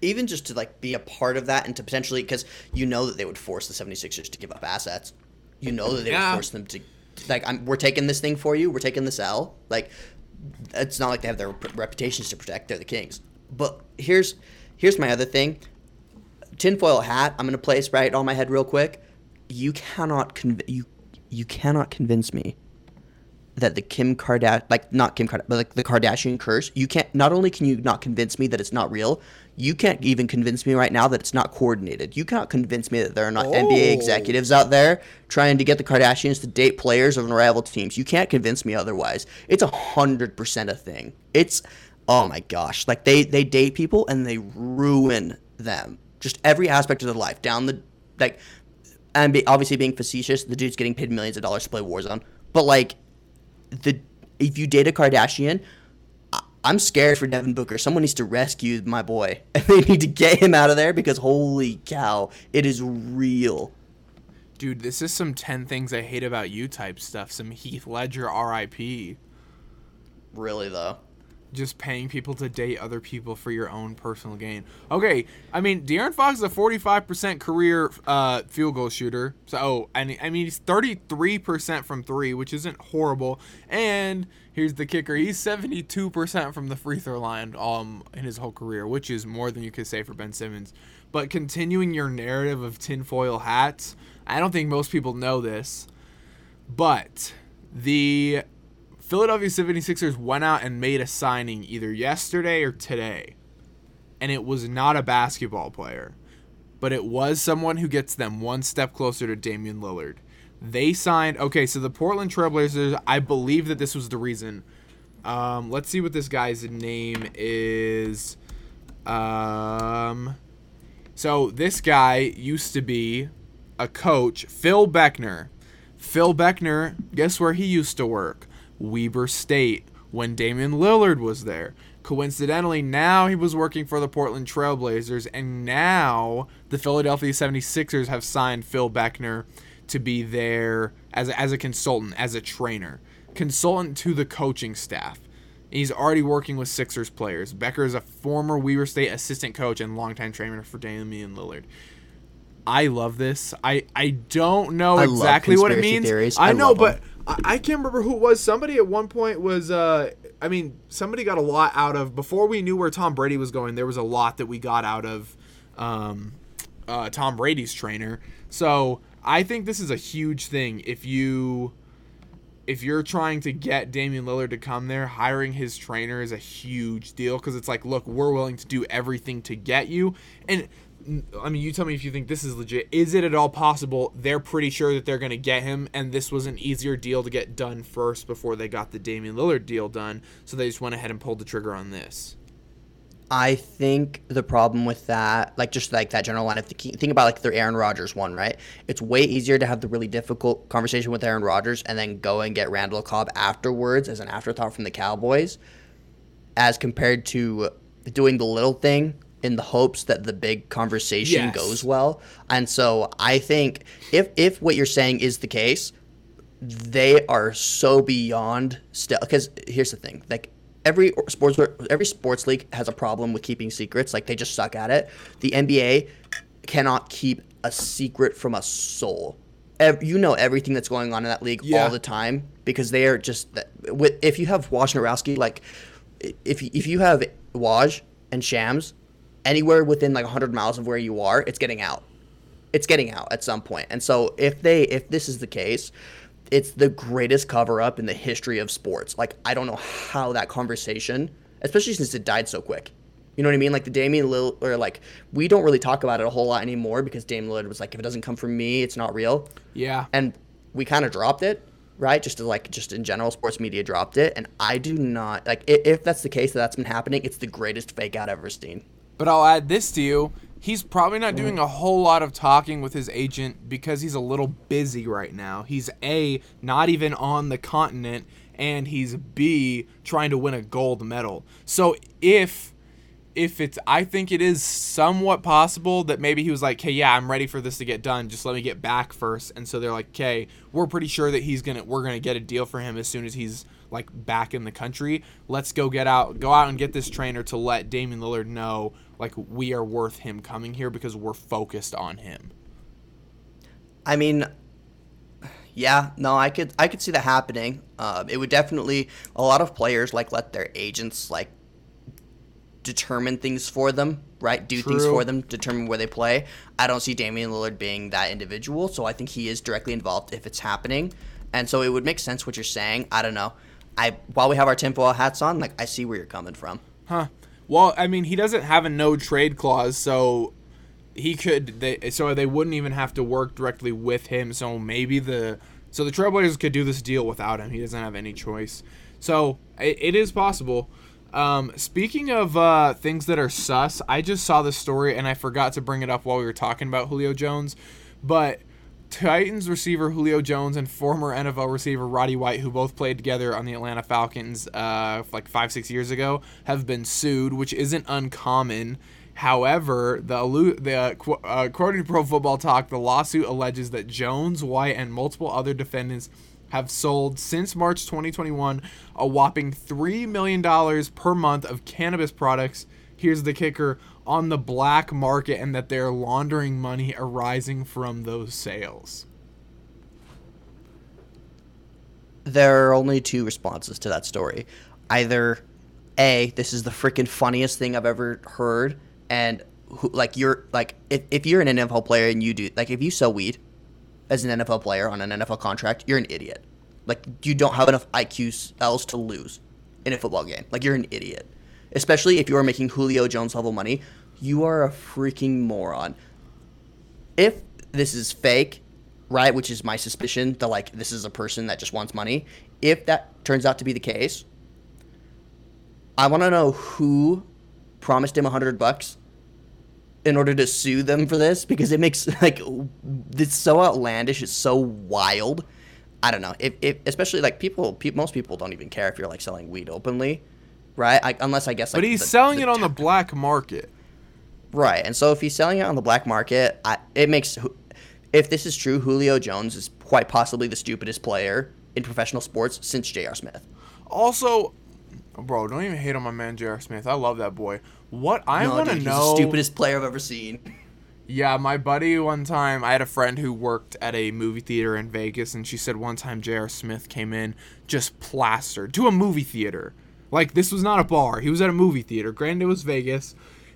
even just to like be a part of that and to potentially because you know that they would force the 76ers to give up assets you know that they Yeah. would force them to like I'm, we're taking this thing for you we're taking this l like it's not like they have their reputations to protect they're the kings but here's here's my other thing tinfoil hat i'm gonna place right on my head real quick you cannot conv- you you cannot convince me that the Kim Kardashian, like not Kim Kardashian, but like the Kardashian curse, you can't. Not only can you not convince me that it's not real, you can't even convince me right now that it's not coordinated. You cannot convince me that there are not NBA Oh. executives out there trying to get the Kardashians to date players of rival teams. You can't convince me otherwise. It's a hundred percent a thing. It's oh my gosh, like they they date people and they ruin them. Just every aspect of their life, down the like and be, obviously being facetious, the dude's getting paid millions of dollars to play Warzone. But like, the if you date a Kardashian, I'm scared for Devin Booker. Someone needs to rescue my boy, and they need to get him out of there because holy cow, it is real. Dude, this is some 10 things I hate about you type stuff. Some Heath Ledger RIP. Really though. Just paying people to date other people for your own personal gain. Okay, I mean, De'Aaron Fox is a 45% career uh, field goal shooter. So, oh, mean, I mean, he's 33% from three, which isn't horrible. And here's the kicker: he's 72% from the free throw line um in his whole career, which is more than you could say for Ben Simmons. But continuing your narrative of tinfoil hats, I don't think most people know this, but the Philadelphia 76ers went out and made a signing either yesterday or today. And it was not a basketball player, but it was someone who gets them one step closer to Damian Lillard. They signed, okay, so the Portland Trailblazers, I believe that this was the reason. Um, let's see what this guy's name is. Um, so this guy used to be a coach, Phil Beckner. Phil Beckner, guess where he used to work? Weber State when Damian Lillard was there. Coincidentally, now he was working for the Portland Trailblazers, and now the Philadelphia 76ers have signed Phil Beckner to be there as a, as a consultant, as a trainer, consultant to the coaching staff. He's already working with Sixers players. Becker is a former Weber State assistant coach and longtime trainer for Damian Lillard. I love this. I I don't know I exactly what it means. theories. I, I know, but. I, can't remember who it was. Somebody at one point was. Uh, I mean, somebody got a lot out of before we knew where Tom Brady was going. There was a lot that we got out of um, uh, Tom Brady's trainer. So I think this is a huge thing. If you if you're trying to get Damian Lillard to come there, hiring his trainer is a huge deal because it's like, look, we're willing to do everything to get you. And I mean, you tell me if you think this is legit. Is it at all possible they're pretty sure that they're going to get him, and this was an easier deal to get done first before they got the Damian Lillard deal done? So they just went ahead and pulled the trigger on this. I think the problem with that, like just like that general line of thinking, think about like the Aaron Rodgers one, right? It's way easier to have the really difficult conversation with Aaron Rodgers and then go and get Randall Cobb afterwards as an afterthought from the Cowboys, as compared to doing the little thing in the hopes that the big conversation Yes. goes well. And so I think if if what you're saying is the case, they are so beyond still because here's the thing like every sports every sports league has a problem with keeping secrets like they just suck at it the nba cannot keep a secret from a soul you know everything that's going on in that league Yeah. all the time because they are just with if you have Wojnarowski like if if you have Woj and Shams anywhere within like 100 miles of where you are it's getting out it's getting out at some point. And so if they if this is the case, it's the greatest cover up in the history of sports. Like I don't know how that conversation, especially since it died so quick. You know what I mean? Like the Damian Lillard, or like we don't really talk about it a whole lot anymore because Damian Lillard was like, if it doesn't come from me, it's not real. Yeah. And we kind of dropped it, right? Just to like, just in general, sports media dropped it. And I do not like if that's the case that that's been happening. It's the greatest fake out I've ever seen. But I'll add this to you. He's probably not doing a whole lot of talking with his agent because he's a little busy right now. He's A, not even on the continent, and he's B trying to win a gold medal. So if if it's I think it is somewhat possible that maybe he was like, "Hey, yeah, I'm ready for this to get done. Just let me get back first. And so they're like, "Okay, we're pretty sure that he's going to we're going to get a deal for him as soon as he's like back in the country. Let's go get out go out and get this trainer to let Damian Lillard know like we are worth him coming here because we're focused on him." I mean, yeah, no, I could I could see that happening. Um, it would definitely a lot of players like let their agents like determine things for them, right? Do things for them, determine where they play. I don't see Damian Lillard being that individual, so I think he is directly involved if it's happening. And so it would make sense what you're saying. I don't know. I while we have our tinfoil hats on, like I see where you're coming from. Huh. Well, I mean, he doesn't have a no trade clause, so he could. They so they wouldn't even have to work directly with him. So maybe the so the Trailblazers could do this deal without him. He doesn't have any choice. So it, it is possible. Um, speaking of uh, things that are sus, I just saw this story and I forgot to bring it up while we were talking about Julio Jones, but. Titans receiver Julio Jones and former NFL receiver Roddy White, who both played together on the Atlanta Falcons uh, like five, six years ago, have been sued, which isn't uncommon. However, the, the uh, qu- uh, according to Pro Football Talk, the lawsuit alleges that Jones, White, and multiple other defendants have sold since March 2021 a whopping $3 million per month of cannabis products. Here's the kicker on the black market, and that they're laundering money arising from those sales. there are only two responses to that story. Either A, this is the freaking funniest thing I've ever heard, and who, like you're like if, if you're an NFL player and you do like if you sell weed as an NFL player on an NFL contract, you're an idiot. Like you don't have enough IQ else to lose in a football game. Like you're an idiot. Especially if you are making Julio Jones level money, you are a freaking moron. If this is fake, right, which is my suspicion that like this is a person that just wants money, if that turns out to be the case, I want to know who promised him a hundred bucks in order to sue them for this because it makes like it's so outlandish, it's so wild. I don't know. If, if especially like people, pe- most people don't even care if you're like selling weed openly, right? I, unless I guess. Like, But he's the- selling the it on the black market. Right, and so if he's selling it on the black market, I, it makes. If this is true, Julio Jones is quite possibly the stupidest player in professional sports since J.R. Smith. Also, bro, don't even hate on my man J.R. Smith. I love that boy. What I No, want to know. He's the stupidest player I've ever seen. Yeah, my buddy one time, I had a friend who worked at a movie theater in Vegas, and she said one time J.R. Smith came in just plastered to a movie theater. Like, this was not a bar. He was at a movie theater. Granted, it was Vegas.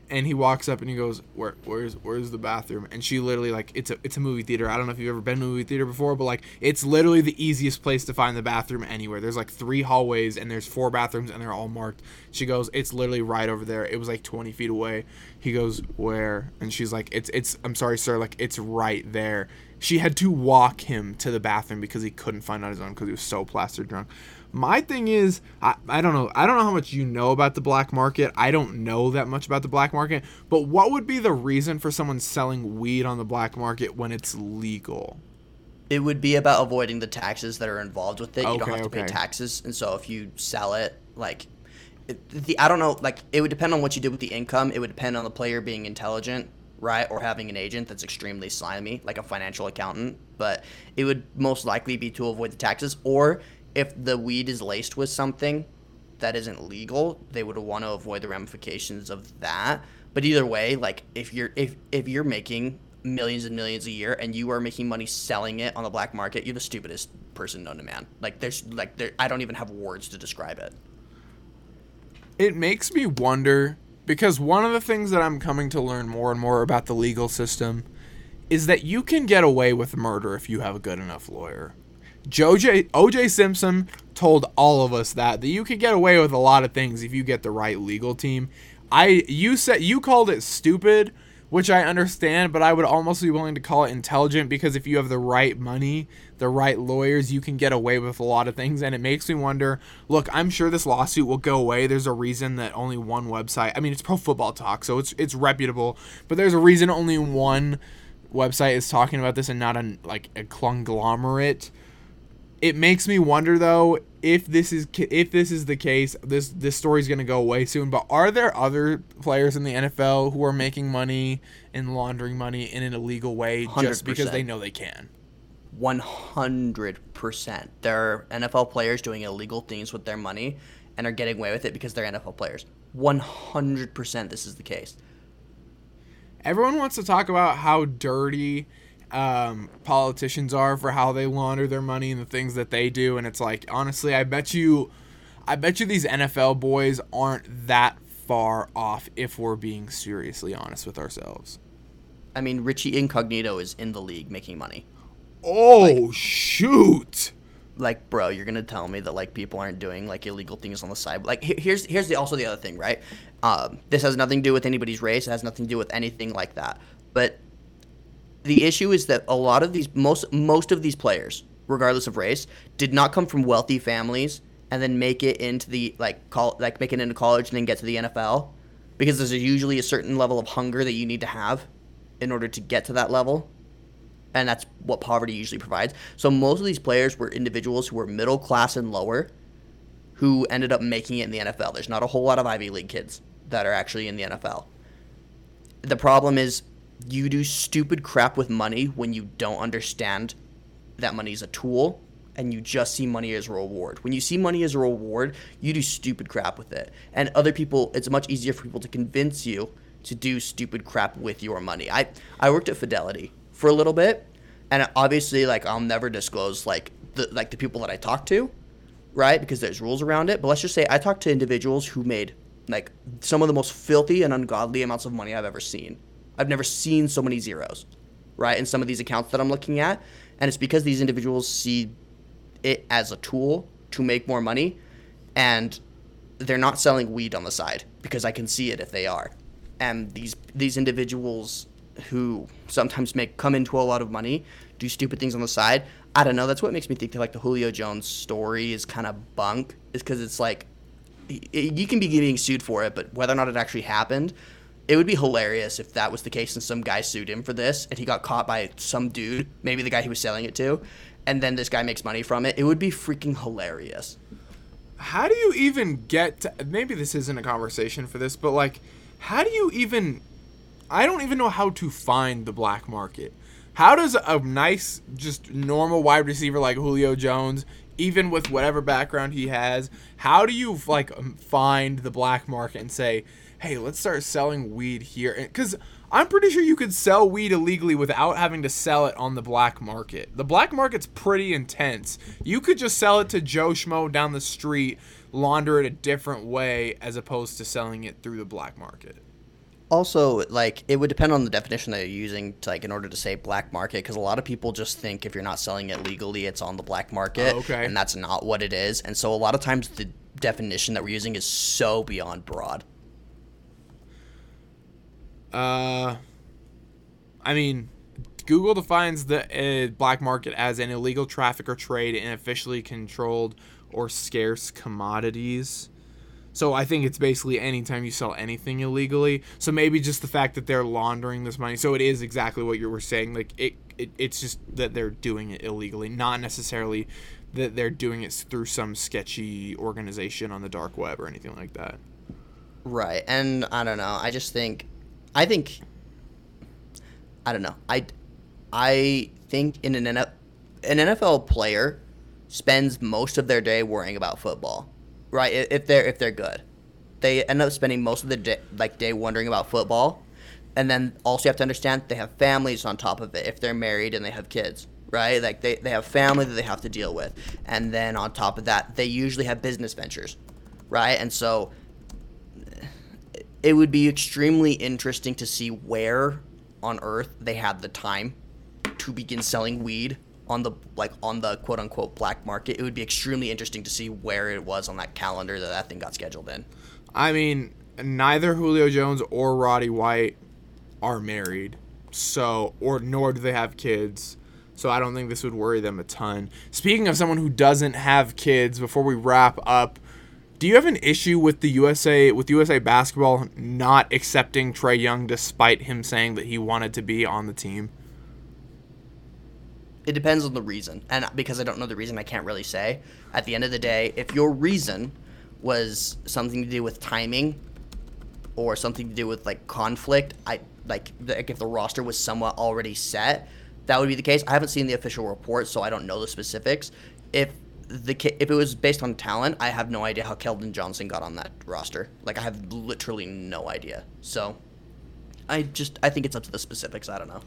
And he walks up and he goes, Where, "Where's where's the bathroom?" And she literally like, "It's a it's a movie theater. I don't know if you've ever been to a movie theater before, but like, it's literally the easiest place to find the bathroom anywhere. There's like three hallways and there's four bathrooms and they're all marked." She goes, "It's literally right over there. It was like 20 feet away." He goes, "Where?" And she's like, "It's it's. I'm sorry, sir. Like, it's right there." She had to walk him to the bathroom because he couldn't find on his own because he was so plastered drunk. My thing is, I, I don't know. I don't know how much you know about the black market. I don't know that much about the black market. But what would be the reason for someone selling weed on the black market when it's legal? It would be about avoiding the taxes that are involved with it. you don't have to pay taxes, and so if you sell it, like, it, the I don't know, like it would depend on what you did with the income. It would depend on the player being intelligent, right, or having an agent that's extremely slimy, like a financial accountant. But it would most likely be to avoid the taxes, or if the weed is laced with something that isn't legal, they would want to avoid the ramifications of that. But either way, like if you're if if you're making millions and millions a year and you are making money selling it on the black market, you're the stupidest person known to man. Like there's like there I don't even have words to describe it. It makes me wonder because one of the things that I'm coming to learn more and more about the legal system is that you can get away with murder if you have a good enough lawyer. OJ OJ Simpson told all of us that that you could get away with a lot of things if you get the right legal team. I you said you called it stupid, which I understand, but I would almost be willing to call it intelligent because if you have the right money, the right lawyers, you can get away with a lot of things and it makes me wonder, look, I'm sure this lawsuit will go away. There's a reason that only one website, I mean, it's Pro Football Talk, so it's it's reputable, but there's a reason only one website is talking about this and not a like a conglomerate It makes me wonder though if this is if this is the case. This this story's gonna go away soon. But are there other players in the NFL who are making money and laundering money in an illegal way just because they know they can? 100%. There are NFL players doing illegal things with their money and are getting away with it because they're NFL players. 100% this is the case. Everyone wants to talk about how dirty um, politicians are for how they launder their money and the things that they do, and it's like honestly, I bet you, I bet you these NFL boys aren't that far off if we're being seriously honest with ourselves. I mean, Richie Incognito is in the league making money. Oh shoot! Like, bro, you're gonna tell me that like people aren't doing like illegal things on the side. Like, here's here's the also the other thing, right? Um, this has nothing to do with anybody's race. It has nothing to do with anything like that. But the issue is that a lot of these most most of these players, regardless of race, did not come from wealthy families and then make it into the like call like make it into college and then get to the NFL because there's usually a certain level of hunger that you need to have in order to get to that level. And that's what poverty usually provides. So most of these players were individuals who were middle class and lower who ended up making it in the NFL. There's not a whole lot of Ivy League kids that are actually in the NFL. The problem is you do stupid crap with money when you don't understand that money is a tool and you just see money as a reward. When you see money as a reward, you do stupid crap with it. And other people, it's much easier for people to convince you to do stupid crap with your money. I, I worked at Fidelity for a little bit, and obviously, like, I'll never disclose, like, the, like the people that I talk to, right? Because there's rules around it. But let's just say I talked to individuals who made, like, some of the most filthy and ungodly amounts of money I've ever seen. I've never seen so many zeros, right? In some of these accounts that I'm looking at. And it's because these individuals see it as a tool to make more money and they're not selling weed on the side because I can see it if they are. And these these individuals who sometimes make come into a lot of money do stupid things on the side. I don't know. That's what makes me think that like the Julio Jones story is kind of bunk. Is because it's like you can be getting sued for it, but whether or not it actually happened, it would be hilarious if that was the case and some guy sued him for this and he got caught by some dude, maybe the guy he was selling it to, and then this guy makes money from it. It would be freaking hilarious. How do you even get to, maybe this isn't a conversation for this, but like how do you even I don't even know how to find the black market. How does a nice just normal wide receiver like Julio Jones even with whatever background he has, how do you like um, find the black market and say, "Hey, let's start selling weed here?" Cuz I'm pretty sure you could sell weed illegally without having to sell it on the black market. The black market's pretty intense. You could just sell it to Joe Schmo down the street, launder it a different way as opposed to selling it through the black market. Also, like it would depend on the definition that you're using to like in order to say black market, because a lot of people just think if you're not selling it legally, it's on the black market, Oh, okay. and that's not what it is. And so a lot of times the definition that we're using is so beyond broad. Uh, I mean, Google defines the uh, black market as an illegal traffic or trade in officially controlled or scarce commodities. So I think it's basically anytime you sell anything illegally. So maybe just the fact that they're laundering this money. So it is exactly what you were saying. Like it, it it's just that they're doing it illegally, not necessarily that they're doing it through some sketchy organization on the dark web or anything like that. Right. And I don't know. I just think I think I don't know. I I think in an NFL, an NFL player spends most of their day worrying about football. Right? If they're if they're good. They end up spending most of the day like day wondering about football. And then also you have to understand they have families on top of it if they're married and they have kids. Right? Like they, they have family that they have to deal with. And then on top of that, they usually have business ventures. Right? And so it would be extremely interesting to see where on earth they had the time to begin selling weed on the like on the quote unquote black market. It would be extremely interesting to see where it was on that calendar that that thing got scheduled in. I mean, neither Julio Jones or Roddy White are married, so or nor do they have kids. So I don't think this would worry them a ton. Speaking of someone who doesn't have kids, before we wrap up, do you have an issue with the USA with USA basketball not accepting Trae Young despite him saying that he wanted to be on the team? it depends on the reason, and because I don't know the reason, I can't really say. At the end of the day, if your reason was something to do with timing or something to do with like conflict, I like, like if the roster was somewhat already set, that would be the case. I haven't seen the official report, so I don't know the specifics. If the if it was based on talent, I have no idea how Keldon Johnson got on that roster. Like I have literally no idea. So I just I think it's up to the specifics. I don't know.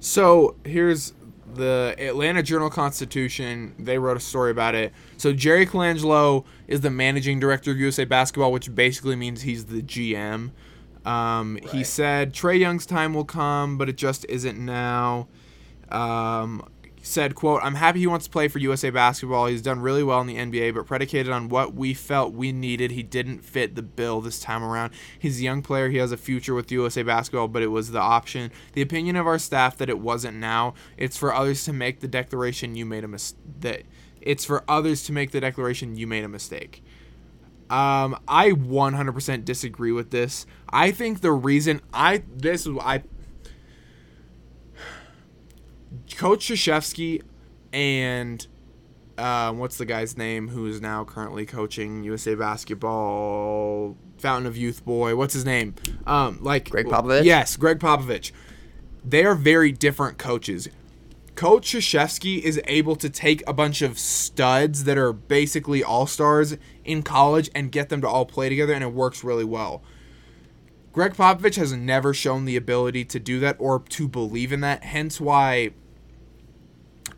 So here's the Atlanta Journal Constitution. They wrote a story about it. So Jerry Colangelo is the managing director of USA Basketball, which basically means he's the GM. Um, He said Trae Young's time will come, but it just isn't now. Um, said, "quote I'm happy he wants to play for USA Basketball. He's done really well in the NBA, but predicated on what we felt we needed, he didn't fit the bill this time around. He's a young player. He has a future with USA Basketball, but it was the option. The opinion of our staff that it wasn't now. It's for others to make the declaration you made a mistake. that it's for others to make the declaration you made a mistake." Um, I 100% disagree with this. I think the reason I this is I Coach Krzyzewski and uh, what's the guy's name who is now currently coaching USA basketball? Fountain of Youth boy. What's his name? Um, like Gregg Popovich? Yes, Gregg Popovich. They are very different coaches. Coach Krzyzewski is able to take a bunch of studs that are basically all stars in college and get them to all play together, and it works really well. Gregg Popovich has never shown the ability to do that or to believe in that, hence why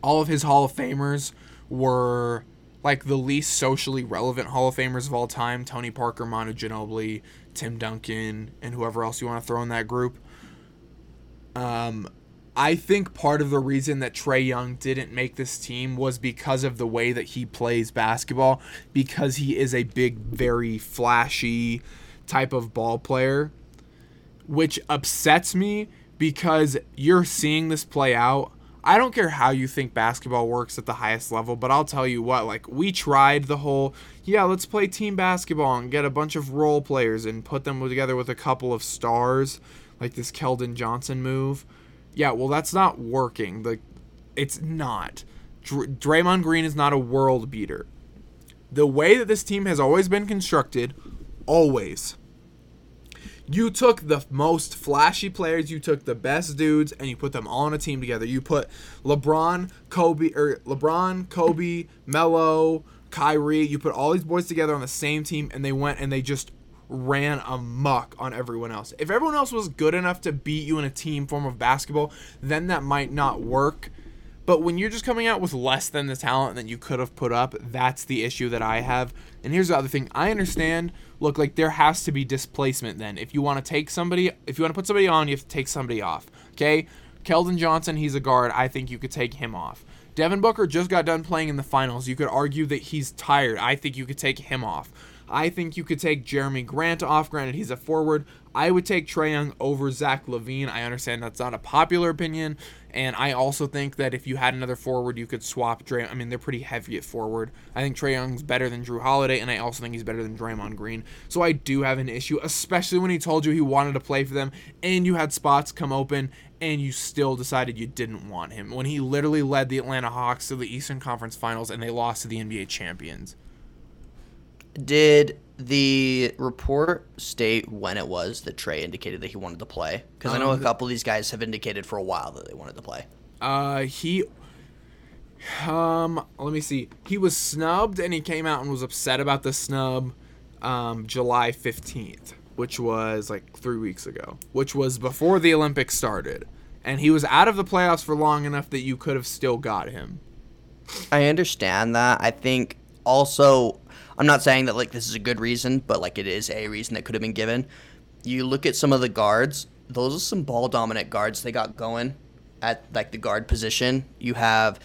all of his Hall of Famers were like the least socially relevant Hall of Famers of all time Tony Parker, Manu Ginobili, Tim Duncan, and whoever else you want to throw in that group. Um, I think part of the reason that Trae Young didn't make this team was because of the way that he plays basketball, because he is a big, very flashy type of ball player, which upsets me because you're seeing this play out. I don't care how you think basketball works at the highest level, but I'll tell you what, like we tried the whole, yeah, let's play team basketball and get a bunch of role players and put them together with a couple of stars, like this Keldon Johnson move. Yeah, well that's not working. Like it's not. Dr- Draymond Green is not a world beater. The way that this team has always been constructed, always you took the most flashy players, you took the best dudes, and you put them all on a team together. You put LeBron, Kobe, or LeBron, Kobe, Melo, Kyrie. You put all these boys together on the same team, and they went and they just ran amok on everyone else. If everyone else was good enough to beat you in a team form of basketball, then that might not work. But when you're just coming out with less than the talent that you could have put up, that's the issue that I have. And here's the other thing I understand. Look, like there has to be displacement then. If you want to take somebody, if you want to put somebody on, you have to take somebody off. Okay? Keldon Johnson, he's a guard. I think you could take him off. Devin Booker just got done playing in the finals. You could argue that he's tired. I think you could take him off. I think you could take Jerami Grant off. Granted, he's a forward. I would take Trae Young over Zach LaVine. I understand that's not a popular opinion, and I also think that if you had another forward, you could swap Dray. I mean, they're pretty heavy at forward. I think Trae Young's better than Jrue Holiday, and I also think he's better than Draymond Green. So I do have an issue, especially when he told you he wanted to play for them, and you had spots come open, and you still decided you didn't want him when he literally led the Atlanta Hawks to the Eastern Conference Finals, and they lost to the NBA champions. Did the report state when it was that Trae indicated that he wanted to play? Because I know a Um, couple of these guys have indicated for a while that they wanted to play. Uh, he. Um, let me see. He was snubbed, and he came out and was upset about the snub. Um, July fifteenth, which was like three weeks ago, which was before the Olympics started, and he was out of the playoffs for long enough that you could have still got him. I understand that. I think also, I'm not saying that like this is a good reason, but like it is a reason that could have been given. You look at some of the guards; those are some ball dominant guards they got going at like the guard position. You have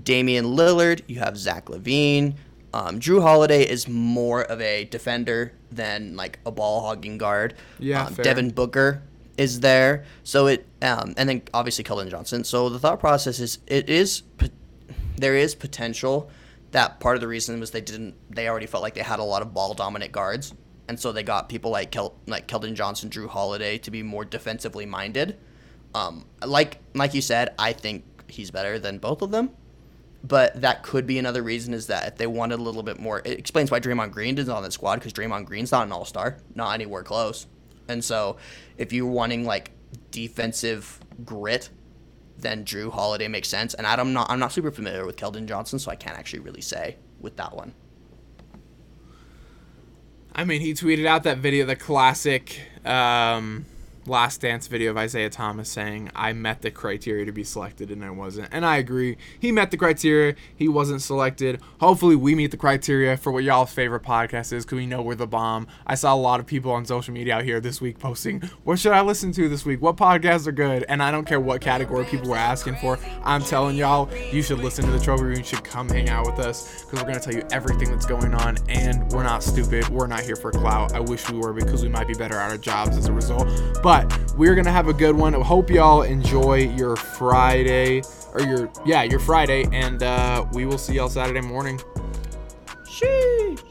Damian Lillard, you have Zach LaVine. Um, Jrue Holiday is more of a defender than like a ball hogging guard. Yeah, um. Devin Booker is there. So it, um, and then obviously Keldon Johnson. So the thought process is it is there is potential that part of the reason was they didn't they already felt like they had a lot of ball dominant guards, and so they got people like Kel, like Keldon Johnson, Jrue Holiday to be more defensively minded. Um, like like you said, I think he's better than both of them. But that could be another reason is that if they wanted a little bit more, it explains why Draymond Green is on the squad because Draymond Green's not an all star, not anywhere close. And so if you're wanting like defensive grit, then Jrue Holiday makes sense. And I'm not I'm not super familiar with Keldon Johnson, so I can't actually really say with that one. I mean, he tweeted out that video, the classic um, Last Dance video of Isaiah Thomas saying, I met the criteria to be selected and I wasn't. And I agree. He met the criteria. He wasn't selected. Hopefully, we meet the criteria for what y'all's favorite podcast is because we know we're the bomb. I saw a lot of people on social media out here this week posting, What should I listen to this week? What podcasts are good? And I don't care what category people were asking for. I'm telling y'all, you should listen to the Trophy Room. You should come hang out with us because we're going to tell you everything that's going on. And we're not stupid. We're not here for clout. I wish we were because we might be better at our jobs as a result. But we're gonna have a good one. Hope y'all enjoy your Friday or your yeah your Friday, and uh, we will see y'all Saturday morning. Sheesh.